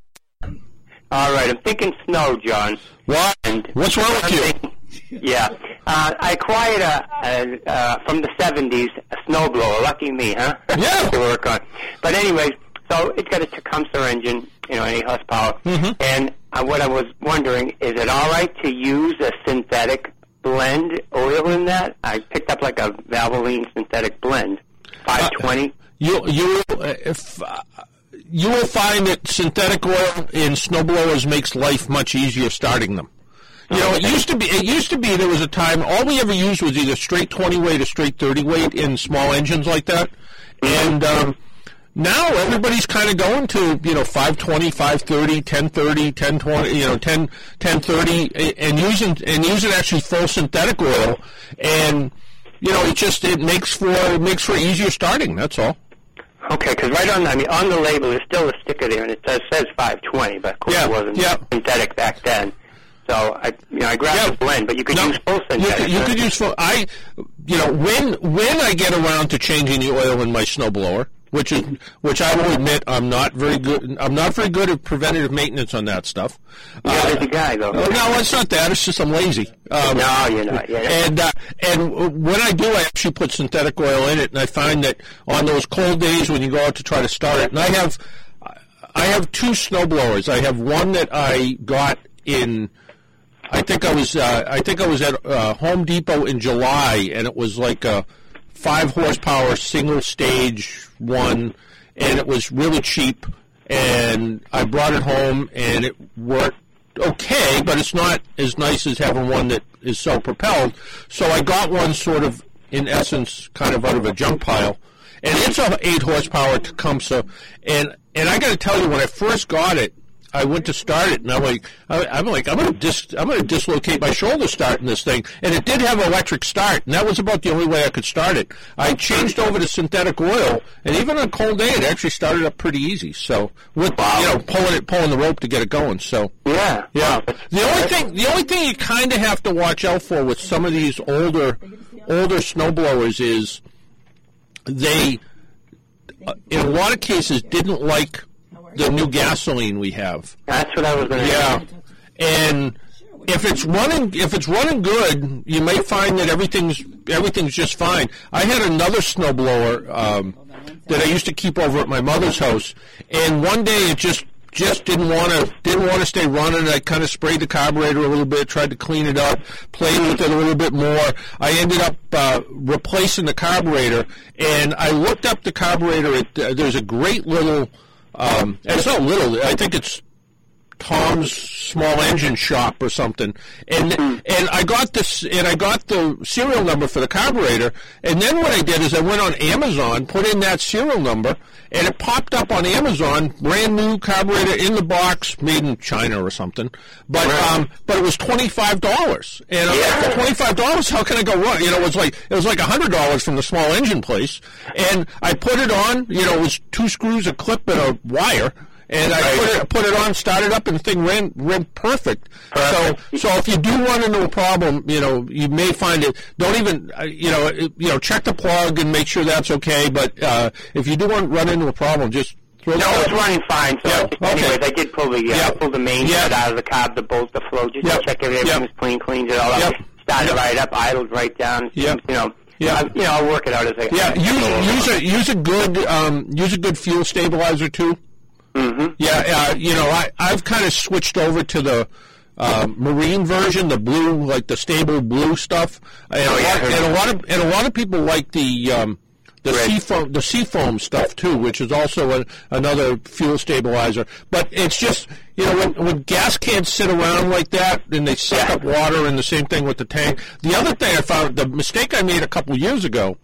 All right, I'm thinking snow, John. What? What's wrong with you? yeah. Uh, I acquired a, a uh, from the 70s a snowblower. Lucky me, huh? Yeah. to work on. But anyways, so it's got a Tecumseh engine, you know, any horsepower. Mm-hmm. And uh, what I was wondering, is it all right to use a synthetic blend oil in that? I picked up like a Valvoline synthetic blend, 520. You you uh, if uh, you will find that synthetic oil in snowblowers makes life much easier starting them. You know, it used to be. It used to be there was a time all we ever used was either straight twenty weight or straight thirty weight in small engines like that, and um, now everybody's kind of going to you know 520, 530, 1030, 1020, you know 10 1030, and using and using actually full synthetic oil, and you know it just it makes for it makes for easier starting. That's all. Okay, because right on, I mean, on the label, there's still a sticker there, and it says, says 520, but of course it wasn't synthetic back then. So I, you know, I grabbed the blend, but you could use full You synthetic. could, you could use full. I, you know, when when I get around to changing the oil in my snowblower, which is which I will admit I'm not very good. I'm not very good at preventative maintenance on that stuff. You're a guy, though. Oh, no, it's not that. It's just I'm lazy. Um, No, you're not. Yeah. And uh, and when I do, I actually put synthetic oil in it, and I find that on those cold days when you go out to try to start it, and I have I have two snowblowers. I have one that I got in. I think I was uh, I think I was at uh, Home Depot in July, and it was like a five horsepower single stage one, and it was really cheap. And I brought it home, and it worked okay, but it's not as nice as having one that is self propelled. So I got one sort of, in essence, kind of out of a junk pile, and it's a eight horsepower Tecumseh. And and I got to tell you, when I first got it, I went to start it, and I'm like, I, I'm like, I'm gonna dis, I'm gonna dislocate my shoulder starting this thing, and it did have electric start, and that was about the only way I could start it. I changed over to synthetic oil, and even on a cold day, it actually started up pretty easy. So with you know pulling it, pulling the rope to get it going. So yeah, yeah. The only thing, the only thing you kind of have to watch out for with some of these older, older snowblowers is they, uh, in a lot of cases, didn't like the new gasoline we have. That's what I was going to Yeah, and if it's running, if it's running good, you may find that everything's everything's just fine. I had another snowblower um, that I used to keep over at my mother's house, and one day it just just didn't want to didn't want to stay running. I kind of sprayed the carburetor a little bit, tried to clean it up, played with it a little bit more. I ended up uh, replacing the carburetor, and I looked up the carburetor. At, uh, there's a great little. Um, and it's not little. I think it's Tom's small engine shop or something. And and I got this and I got the serial number for the carburetor. And then what I did is I went on Amazon, put in that serial number, and it popped up on Amazon, brand new carburetor in the box, made in China or something. But um, but it was twenty five dollars. And I'm like, for twenty five dollars, how can I go wrong? You know, it was like it was like hundred dollars from the small engine place. And I put it on. You know, it was two screws, a clip, and a wire and I put it put it on, started up, and the thing ran ran perfect. So so if you do run into a problem, you know you may find it. Don't even uh, you know you know check the plug and make sure that's okay. But uh, if you do run, run into a problem, just throw No, it's running fine. So, Yeah, just- anyways, okay. I did pull the uh, pull the main Yeah. out of the carb, the bolt, the flow, just Yep. to check everything was clean, cleaned it all up, started right up, idled right down. Yep. You know, Yeah. I, you know, I'll work it out as I. Yeah, I go along. use use a use a good um, use a good fuel stabilizer too. Mm-hmm. Yeah, uh, you know, I I've kind of switched over to the um, marine version, the blue, like the Sta-Bil blue stuff, and, Oh, a, yeah, lot, and a of lot of and a lot of people like the um, the seafoam the seafoam stuff too, which is also a, another fuel stabilizer. But it's just you know when, when gas cans sit around like that and they suck up water, and the same thing with the tank. The other thing I found, the mistake I made a couple years ago,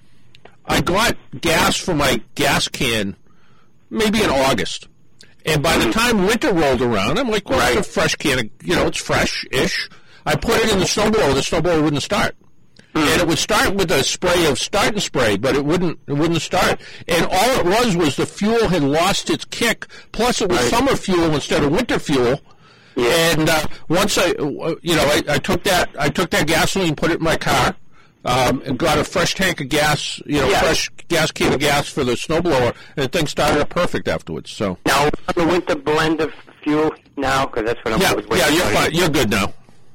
I got gas for my gas can maybe in August. And by the time winter rolled around, I'm like, well, it's a fresh can. Of, you know, it's fresh-ish. I put it in the snowblower. The snowblower wouldn't start. And it would start with a spray of start and spray, but it wouldn't it wouldn't start. And all it was was the fuel had lost its kick. Plus, it was summer fuel instead of winter fuel. And uh, once I, uh, you know, I, I took that I took that gasoline, and put it in my car, um, and got a fresh tank of gas, you know, Yeah. fresh gas can of gas for the snowblower, and the thing started up perfect afterwards. So Now, on the winter blend of fuel now, because that's what I'm yeah, always waiting yeah, you're fine. You're good now.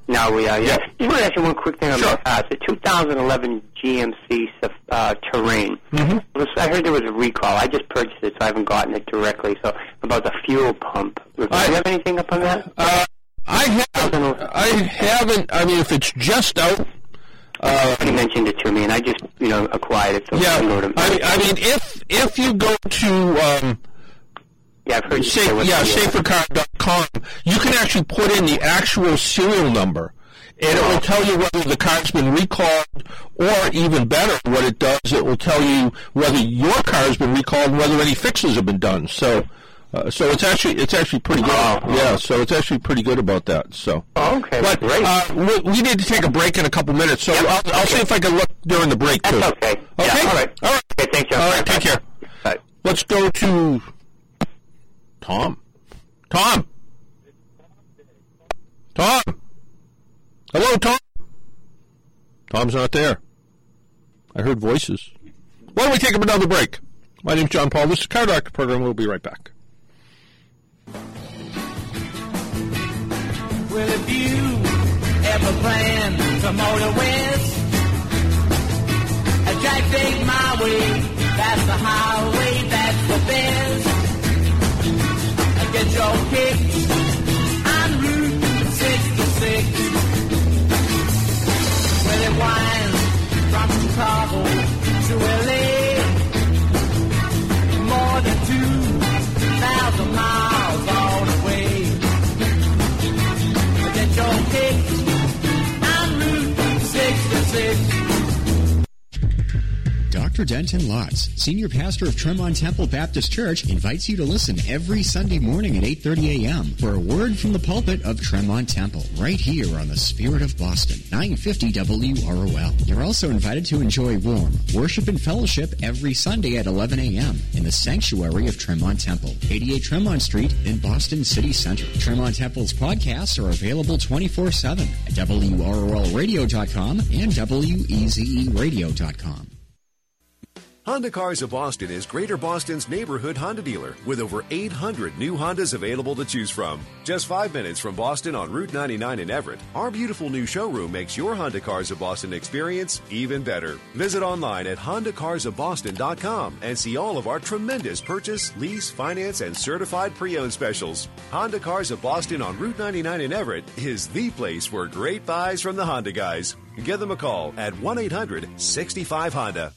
Now we are, yeah. Just want to ask you one quick thing on Sure. my car. It's a 2011 GMC uh, Terrain. Mm-hmm. Was- I heard there was a recall. I just purchased it, so I haven't gotten it directly. So about the fuel pump. Do you have anything up on that? Uh, I haven't. I haven't. I mean, if it's just out. Uh, Somebody mentioned it to me, and I just, you know, acquired it. So Yeah, I to, I mean, I mean, if if you go to um, yeah, I've heard you safe, say what yeah, safercar.com, you can actually put in the actual serial number, and it will tell you whether the car's been recalled, or even better, what it does, it will tell you whether your car has been recalled and whether any fixes have been done. So. Uh, so it's actually it's actually pretty good. Yeah, so it's actually pretty good about that. So. Oh, okay, But great. uh, we, we need to take a break in a couple minutes, so I'll, I'll see if I can look during the break too. That's okay. Okay. Yeah, all right. All right. Okay, thanks, John. All right. Take care. Bye. Let's go to Tom. Tom. Tom. Hello, Tom. Tom's not there. I heard voices. Why don't we take another break? My name's John Paul. This is Car Doctor Program. We'll be right back. Well, if you ever plan to motor west, a drive take my way. That's the highway, that's the best. I get your kicks on Route 66. Well, it winds from Chicago to LA. Dr. Denton Lotz, Senior Pastor of Tremont Temple Baptist Church, invites you to listen every Sunday morning at 8.30 a.m. for a word from the pulpit of Tremont Temple, right here on the Spirit of Boston, 950 WROL. You're also invited to enjoy warm worship and fellowship every Sunday at 11 a.m. in the sanctuary of Tremont Temple, 88 Tremont Street in Boston City Center. Tremont Temple's podcasts are available 24-7 at WROLradio.com and WEZEradio.com. Honda Cars of Boston is Greater Boston's neighborhood Honda dealer with over 800 new Hondas available to choose from. Just five minutes from Boston on Route 99 in Everett, our beautiful new showroom makes your Honda Cars of Boston experience even better. Visit online at HondaCarsOfBoston.com and see all of our tremendous purchase, lease, finance, and certified pre-owned specials. Honda Cars of Boston on Route 99 in Everett is the place for great buys from the Honda guys. Give them a call at 1 800 65 Honda.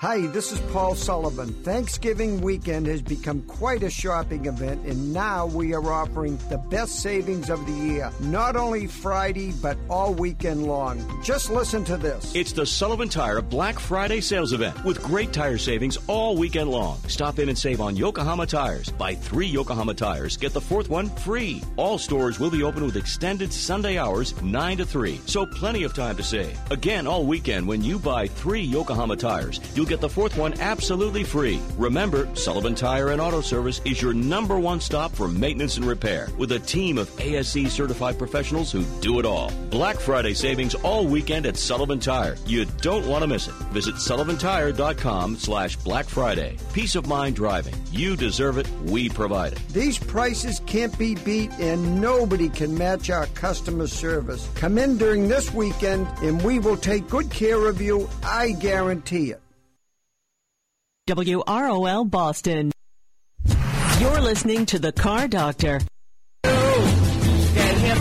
Hi, this is Paul Sullivan. Thanksgiving weekend has become quite a shopping event, and now we are offering the best savings of the year, not only Friday, but all weekend long. Just listen to this. It's the Sullivan Tire Black Friday sales event with great tire savings all weekend long. Stop in and save on Yokohama tires. Buy three Yokohama tires, get the fourth one free. All stores will be open with extended Sunday hours, 9 to 3, so plenty of time to save. Again, all weekend, when you buy three Yokohama tires, you'll get the fourth one absolutely free. Remember, Sullivan Tire and Auto Service is your number one stop for maintenance and repair with a team of ASE certified professionals who do it all. Black Friday savings all weekend at Sullivan Tire. You don't want to miss it. Visit sullivantire.com slash Black Friday. Peace of mind driving. You deserve it. We provide it. These prices can't be beat, and nobody can match our customer service. Come in during this weekend, and we will take good care of you. I guarantee it. WROL Boston. You're listening to The Car Doctor. Hip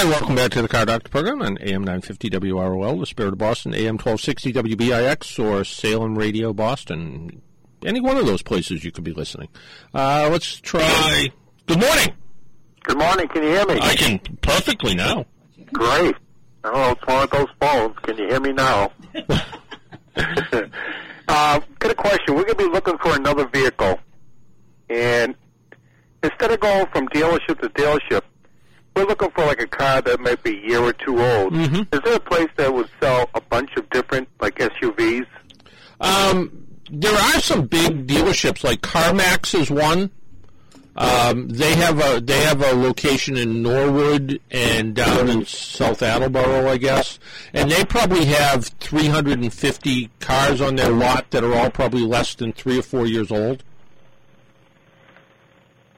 And welcome back to the Car Doctor program on AM 950 WROL, the Spirit of Boston, AM 1260 WBIX, or Salem Radio Boston. Any one of those places you could be listening. Uh, let's try. Good morning. Good morning. Can you hear me? I can perfectly now. Great. Oh, it's one of those phones. Can you hear me now? uh, got a question. We're going to be looking for another vehicle, and instead of going from dealership to dealership, we're looking for like a car that might be a year or two old. Mm-hmm. Is there a place that would sell a bunch of different like SUVs? Um, there are some big dealerships, like CarMax is one. Um, they have a they have a location in Norwood and down in South Attleboro, I guess, and they probably have 350 cars on their lot that are all probably less than three or four years old.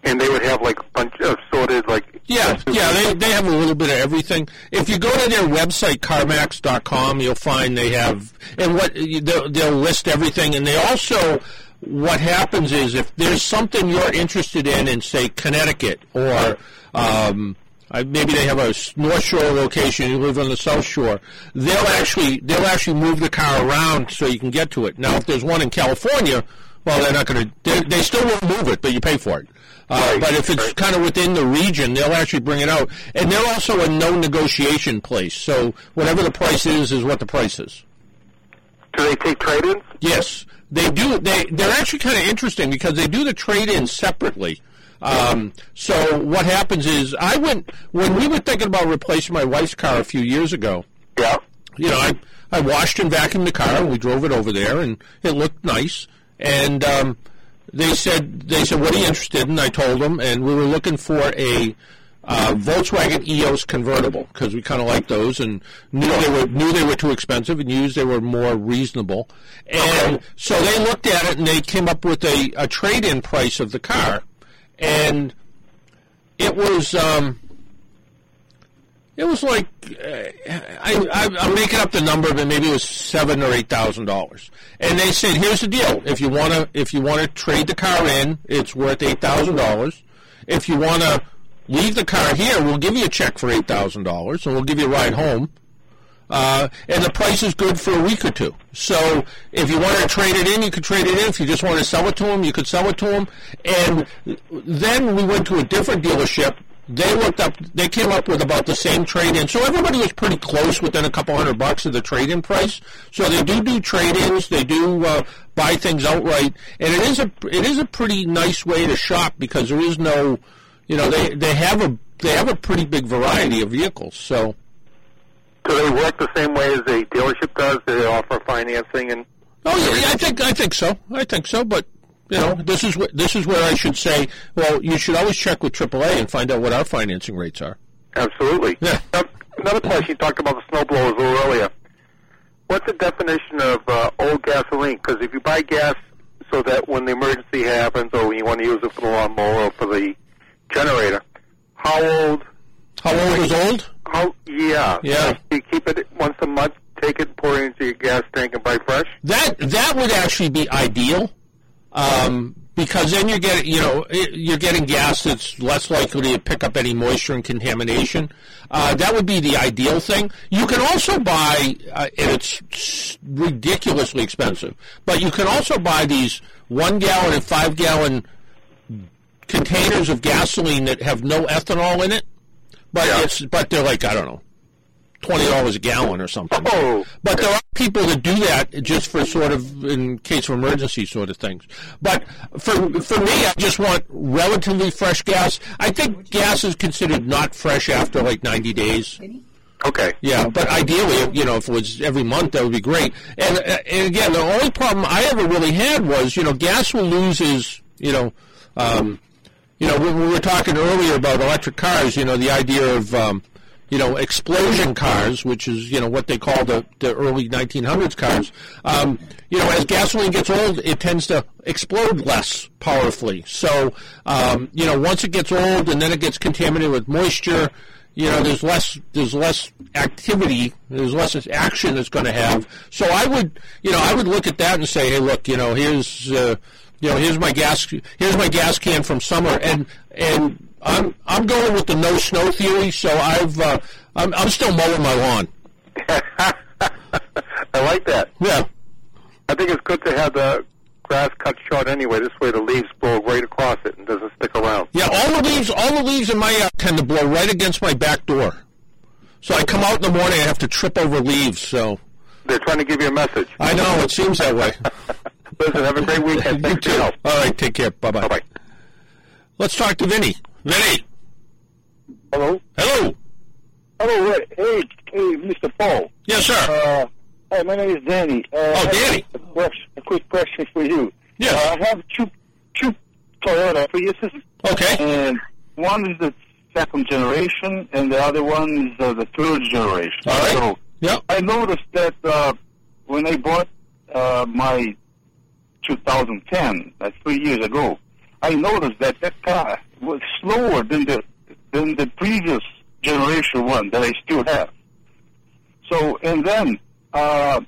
And they would have like a bunch of sorted like Yeah, yeah, they they have a little bit of everything. If you go to their website carmax.com, you'll find they have and what they'll, they'll list everything and they also what happens is if there's something you're interested in in say Connecticut or um maybe they have a North Shore location. You live on the South Shore. They'll actually they'll actually move the car around so you can get to it. Now, if there's one in California, well, they're not going to. They, they still won't move it, but you pay for it. Uh, but if it's kind of within the region, they'll actually bring it out. And they're also a no negotiation place. So whatever the price is, is what the price is. Do they take trade-ins? Yes, they do. They they're actually kind of interesting because they do the trade-in separately. Um, so what happens is, I went when we were thinking about replacing my wife's car a few years ago. Yeah. You know, I I washed and vacuumed the car, and we drove it over there, and it looked nice. And um, they said they said, "What are you interested in?" I told them, and we were looking for a uh, Volkswagen EOS convertible because we kind of like those and knew they were knew they were too expensive and used they were more reasonable. And so they looked at it and they came up with a, a trade in price of the car, and it was. Um, it was like uh, I, I, I'm making up the number, but maybe it was seven or eight thousand dollars. And they said, "Here's the deal: if you want to, if you want to trade the car in, it's worth eight thousand dollars. If you want to leave the car here, we'll give you a check for eight thousand dollars, and we'll give you a ride home. Uh, and the price is good for a week or two. So if you want to trade it in, you could trade it in. If you just want to sell it to them, you could sell it to them. And then we went to a different dealership. They looked up. They came up with about the same trade-in. So everybody was pretty close, within a couple hundred bucks of the trade-in price. So they do do trade-ins. They do uh, buy things outright, and it is a it is a pretty nice way to shop because there is no you know, they they have a they have a pretty big variety of vehicles. So Do they work the same way as a dealership does? Do they offer financing and? Oh yeah, yeah, I think I think so. I think so. But you know, this is wh- this is where I should say, well, you should always check with AAA and find out what our financing rates are. Absolutely. Yeah. Now, another question you talked about the snow blowers a little earlier. What's the definition of uh, old gasoline? Because if you buy gas so that when the emergency happens or when you want to use it for the lawnmower or for the generator, how old? How old is old? How? Yeah. Yeah. You keep it once a month, take it, pour it into your gas tank, and buy fresh. That that would actually be ideal, um, because then you're getting you know you're getting gas that's less likely to pick up any moisture and contamination. Uh, that would be the ideal thing. You can also buy, uh, and it's ridiculously expensive, but you can also buy these one gallon and five gallon containers of gasoline that have no ethanol in it. But it's but they're like I don't know twenty dollars a gallon or something. Oh. But there are people that do that just for sort of in case of emergency sort of things. But for for me, I just want relatively fresh gas. I think gas is considered not fresh after like ninety days. Okay. Yeah, but ideally, you know, if it was every month, that would be great. And, uh, and again, the only problem I ever really had was, you know, gas will lose its, you know, um, you know, when we were talking earlier about electric cars, you know, the idea of, um, you know, explosion cars, which is, you know, what they call the, the early 1900s cars. Um, you know, as gasoline gets old, it tends to explode less powerfully. So, um, you know, once it gets old and then it gets contaminated with moisture, you know, there's less there's less activity, there's less action it's going to have. So I would, you know, I would look at that and say, hey, look, you know, here's uh, you know, here's my gas here's my gas can from summer, and and I'm I'm going with the no snow theory. So I've uh, I'm I'm still mowing my lawn. I like that. Yeah. I think it's good to have the grass cut short anyway. This way, the leaves blow right across it and doesn't stick around. Yeah, all the leaves all the leaves in my yard tend to blow right against my back door. So I come out in the morning, I have to trip over leaves. So They're trying to give you a message. I know it seems that way. Listen, have a great weekend. Thanks your help. All right, take care. Bye bye. Bye bye. Let's talk to Vinny. Vinny. Hello. Hello. Hello. Ray. Hey, hey, Mr. Paul. Yes, sir. Uh, hi, my name is Danny. Uh, Oh, Danny. A, question, a quick question for you. Yes. Uh, I have two two Toyota Priuses. Okay. And one is the second generation, and the other one is uh, the third generation. All right. So yeah. I noticed that uh, when I bought uh, my 2010, uh, three years ago, I noticed that that car was slower than the than the previous generation one that I still have. So and then uh,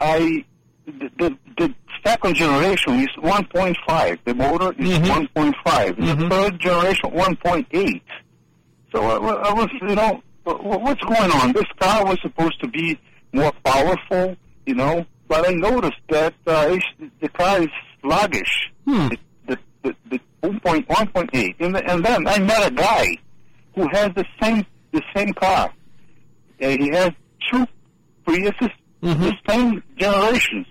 I the, the the second generation is 1.5. The motor is 1.5. The third generation 1.8. So I, I was you know wha- wha- what's going on? This car was supposed to be more powerful, you know, but I noticed that uh, the car is sluggish. Hmm. The, the, the, the 1.1.8, 1.8. And, and then I met a guy who has the same the same car. Uh, he has two Priuses, the same generations,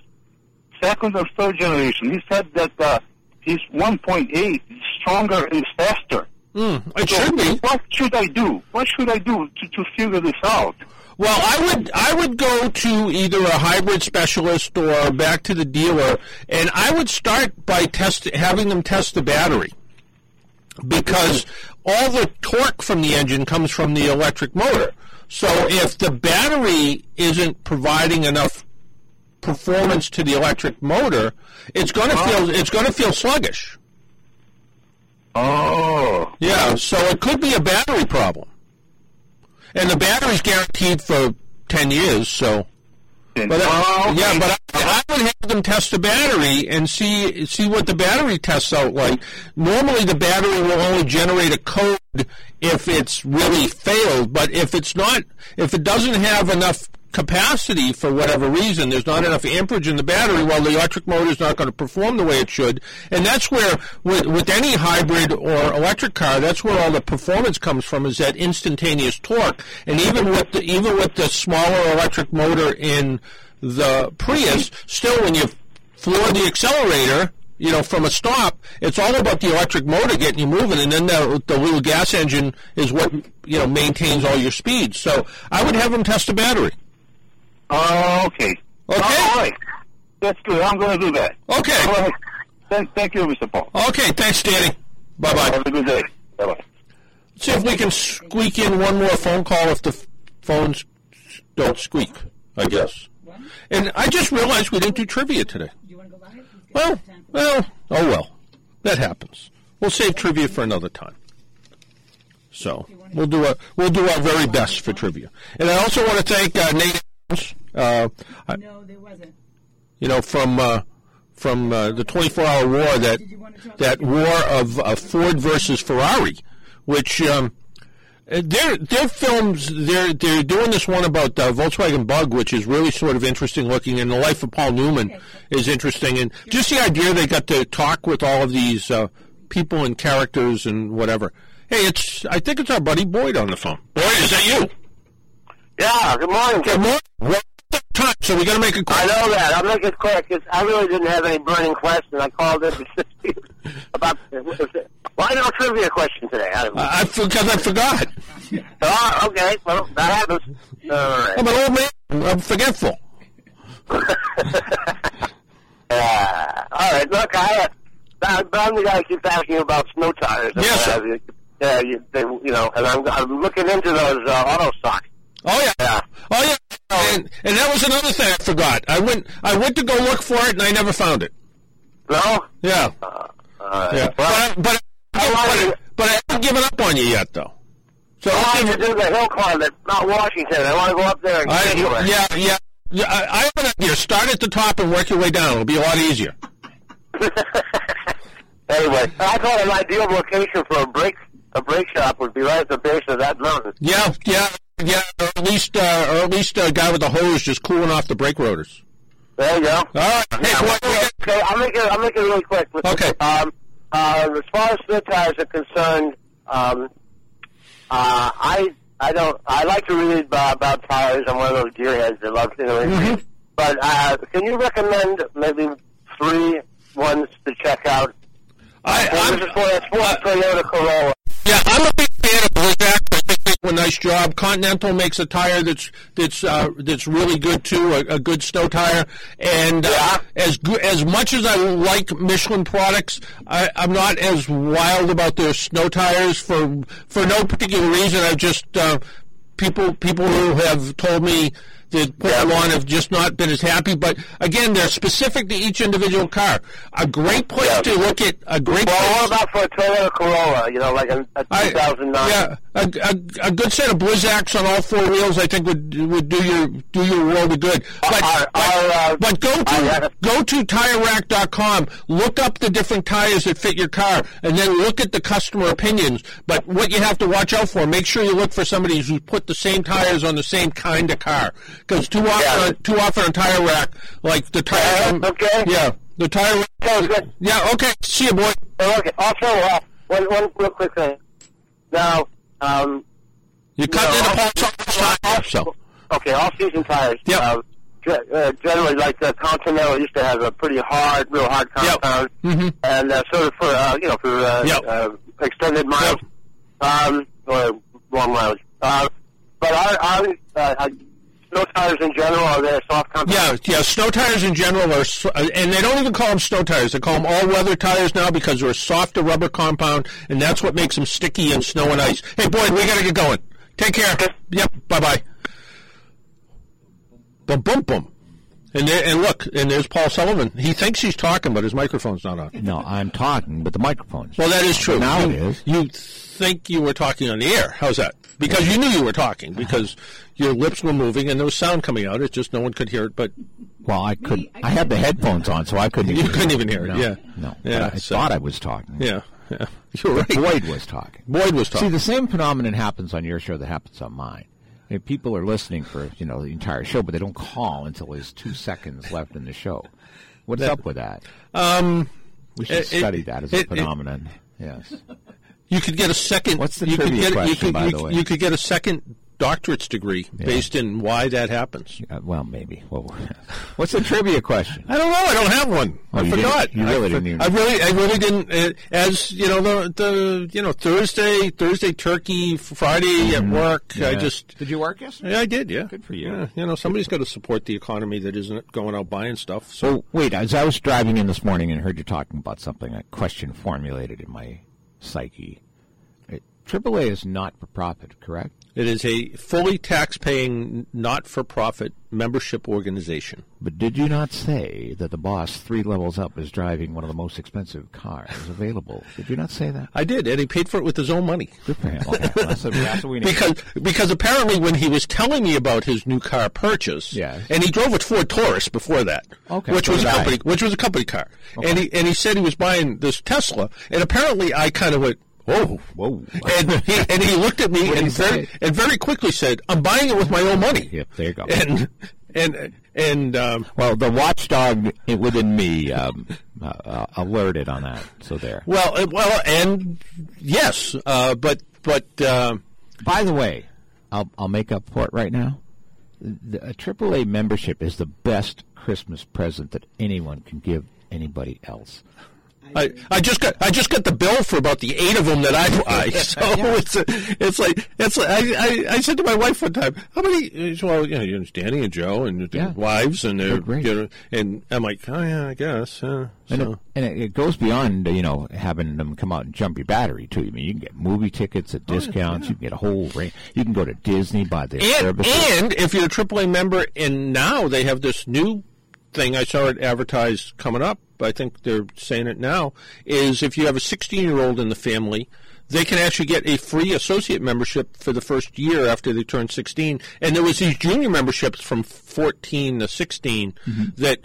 second or third generation. He said that uh, his 1.8 is stronger and faster. Mm, it So should be. What should I do? What should I do to, to figure this out? Well, I would I would go to either a hybrid specialist or back to the dealer, and I would start by test having them test the battery because all the torque from the engine comes from the electric motor. So if the battery isn't providing enough performance to the electric motor, it's going to oh. feel it's going to feel sluggish. Oh. Yeah, so it could be a battery problem. And the battery's guaranteed for 10 years, so. But I- yeah, but I, I would have them test the battery and see see what the battery tests out like. Normally, the battery will only generate a code if it's really failed, but if it's not, if it doesn't have enough capacity for whatever reason, there's not enough amperage in the battery, well, the electric motor is not going to perform the way it should. And that's where, with, with any hybrid or electric car, that's where all the performance comes from, is that instantaneous torque. And even with the, even with the smaller electric motor in the Prius, still when you floor the accelerator, you know, from a stop, it's all about the electric motor getting you moving, and then the, the little gas engine is what you know maintains all your speed. So I would have them test the battery. Oh, okay. Okay. All right. That's good. I'm going to do that. Okay. All right. Thank, thank you, Mr. Paul. Okay, thanks, Danny. Bye bye. Have a good day. Bye bye. See if we can squeak in one more phone call if the f- phones don't squeak. I guess. And I just realized we didn't do trivia today. Well, well, oh well, that happens. We'll save trivia for another time. So we'll do our we'll do our very best for trivia. And I also want to thank uh, Nate. Adams, Uh, no, there wasn't. You know, from uh, from uh, the 24-hour war that that war of uh, Ford versus Ferrari, which um, uh, their their films they're they're doing this one about uh, Volkswagen Bug, which is really sort of interesting looking, and the life of Paul Newman is interesting, and just the idea they got to talk with all of these uh, people and characters and whatever. Hey, it's I think it's our buddy Boyd on the phone. Boyd, is that you? Yeah, good morning. Good morning. Time, so we got to make a quick. I know that. I'll make it quick 'cause I really didn't have any burning question. I called in about why no trivia question today. I, I because I forgot. oh, okay. Well, that happens. All right. I'm an old man. I'm forgetful. Uh, all right. Look, I, uh, I'm the guy who keeps asking about snow tires. Yes. Yeah, you, they, you know, and I'm, I'm looking into those uh, auto stocks. Oh yeah. Yeah. Oh yeah. And, and that was another thing I forgot. I went I went to go look for it and I never found it. No. Yeah. Uh, yeah. But I, but I, but, but I haven't given up on you yet though. So I want to do the hill climb that's not Washington. I want to go up there and I, it. yeah, yeah. Yeah, I, I have an idea. Start at the top and work your way down. It'll be a lot easier. Anyway, I thought an ideal location for a brake a brake shop would be right at the base of that mountain. Yeah, yeah, yeah. Or at least, uh, or at least a guy with a hose just cooling off the brake rotors. There you go. All right. Yeah, well, okay, I'll make it. I'll make it really quick. Okay. Um, uh, as far as split tires are concerned, um, uh, I I don't. I like to read uh, about tires. I'm one of those gearheads that loves you know. Mm-hmm. But uh, can you recommend maybe three ones to check out? I, I'm, is for, for Toyota Corolla. Yeah, I'm a big fan of Blizzak. I think they do a nice job. Continental makes a tire that's that's uh, that's really good too, a, a good snow tire. And uh, as as much as I like Michelin products, I, I'm not as wild about their snow tires for for no particular reason. I've just uh, people people who have told me that put them on have just not been as happy. But again, they're specific to each individual car. A great place to look at a great. Well, what about for a Toyota Corolla? You know, like a, a 2009. yeah, a, a, a good set of Blizzaks on all four wheels, I think would would do your do your world of good. But, but, uh, but go to go to TireRack.com, look up the different tires that fit your car, and then look at the customer opinions. But what you have to watch out for, make sure you look for somebody who's put the same tires on the same kind of car, because too often too often on Tire Rack, like the tire. okay. Yeah, the tire. Rack. Yeah. Okay. See you, boy. Okay. Also, uh, one one real quick thing. Now, um, you cut know, into all- Paul's tire, so. Okay, all season tires. Yeah. Uh, uh, generally, like the Continental used to have a pretty hard, real hard compound, Mm-hmm. and uh, sort of for uh, you know for uh, uh, extended miles, um, or long mileage. Uh, but our uh, uh, snow tires in general are they a soft compound? Yeah, yeah. Snow tires in general are, uh, and they don't even call them snow tires. They call them all-weather tires now because they're a softer rubber compound, and that's what makes them sticky in snow and ice. Hey, Boyd, we got to get going. Take care. Yep. Bye bye. Boom, boom, boom. And there, and look, and there's Paul Sullivan. He thinks he's talking, but his microphone's not on. No, I'm talking, but the microphone's. Well, that is true. Now you, it is. You think you were talking on the air? How's that? Because you knew you were talking because your lips were moving and there was sound coming out. It's just no one could hear it. But Well, I couldn't. I had the headphones on, so I couldn't. You even couldn't even hear it, No, yeah. no. Yeah, But I so- thought I was talking. yeah, yeah. You're right. Boyd was talking. Boyd was talking. See, the same phenomenon happens on your show that happens on mine. I mean, people are listening for you know the entire show, but they don't call until there's two seconds left in the show. What's That- up with that? Um, We should it- it- study that as a it- it- phenomenon. yes. You could get a second. What's the you could trivia get, question, you could, by you, the way? you could get a second doctorate's degree based in why that happens. Uh, well, maybe. Well, what's the trivia question? I don't know. I don't have one. Oh, I you forgot. didn't- you really I, didn't even- I really, I really didn't. Uh, as you know, the the you know Thursday, Thursday turkey, Friday at work. I Mm-hmm. Just Did you work yesterday? Yeah, I did. Yeah, Good for you. Yeah, you know, somebody's got to support the economy that isn't going out buying stuff. So So wait, as I was driving in this morning and heard you talking about something, a question formulated in my psyche. AAA is not for profit, correct? it is a fully tax-paying, not-for-profit membership organization. But did you not say that the boss three levels up is driving one of the most expensive cars available? Did you not say that? I did, and he paid for it with his own money. Good for him. Okay, that's, what- that's what we need. because because apparently when he was telling me about his new car purchase, Yes. and he drove a Ford Taurus before that, Okay, which so was a I. company which was a company car, and he and he said he was buying this Tesla, and apparently I kind of went. Whoa, whoa! And he and he looked at me and say? very and very quickly said, "I'm buying it with my own money." Yep, there you go. And and and um, well, the watchdog within me um, uh, uh, alerted on that. So there. well, uh, well, and yes, uh, but but um, By the way, I'll I'll make up for it right now. The, a AAA membership is the best Christmas present that anyone can give anybody else. I, I just got I just got the bill for about the eight of them that I buy. So it's a, it's like it's like I, I, I said to my wife one time, how many? Well, you know, you know, Danny and Joe and their Yeah. wives and their you know, and I'm like, oh yeah, I guess. Uh, And, so. it, and it, it goes beyond you know having them come out and jump your battery too. I mean, you can get movie tickets at discounts. You can get a whole range. You can go to Disney buy their and, services. and if you're a AAA member, and now they have this new thing I saw it advertised coming up. I think they're saying it now is if you have a 16 year old in the family, they can actually get a free associate membership for the first year after they turn 16. And there was these junior memberships from 14 to 16 mm-hmm. that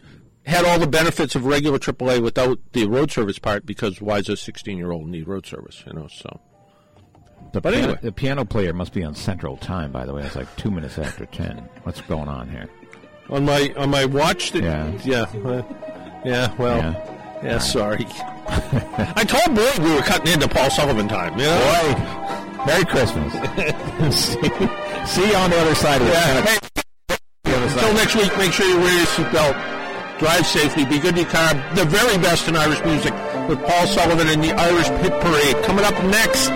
had all the benefits of regular AAA without the road service part because why does a 16 year old need road service? You know, so. the, but piano, anyway. the piano player must be on Central Time. By the way, it's like two minutes after ten. What's going on here? On my on my watch, that, Yeah. yeah, uh, yeah. Well, Yeah. yeah. sorry. I told Boyd we were cutting into Paul Sullivan time. You know? Boy, Merry Christmas. see, see you on the other side of the Yeah. Hey, until side. next week, make sure you wear your seatbelt. Drive safely. Be good to your car. The very best in Irish music with Paul Sullivan and the Irish Pit Parade coming up next.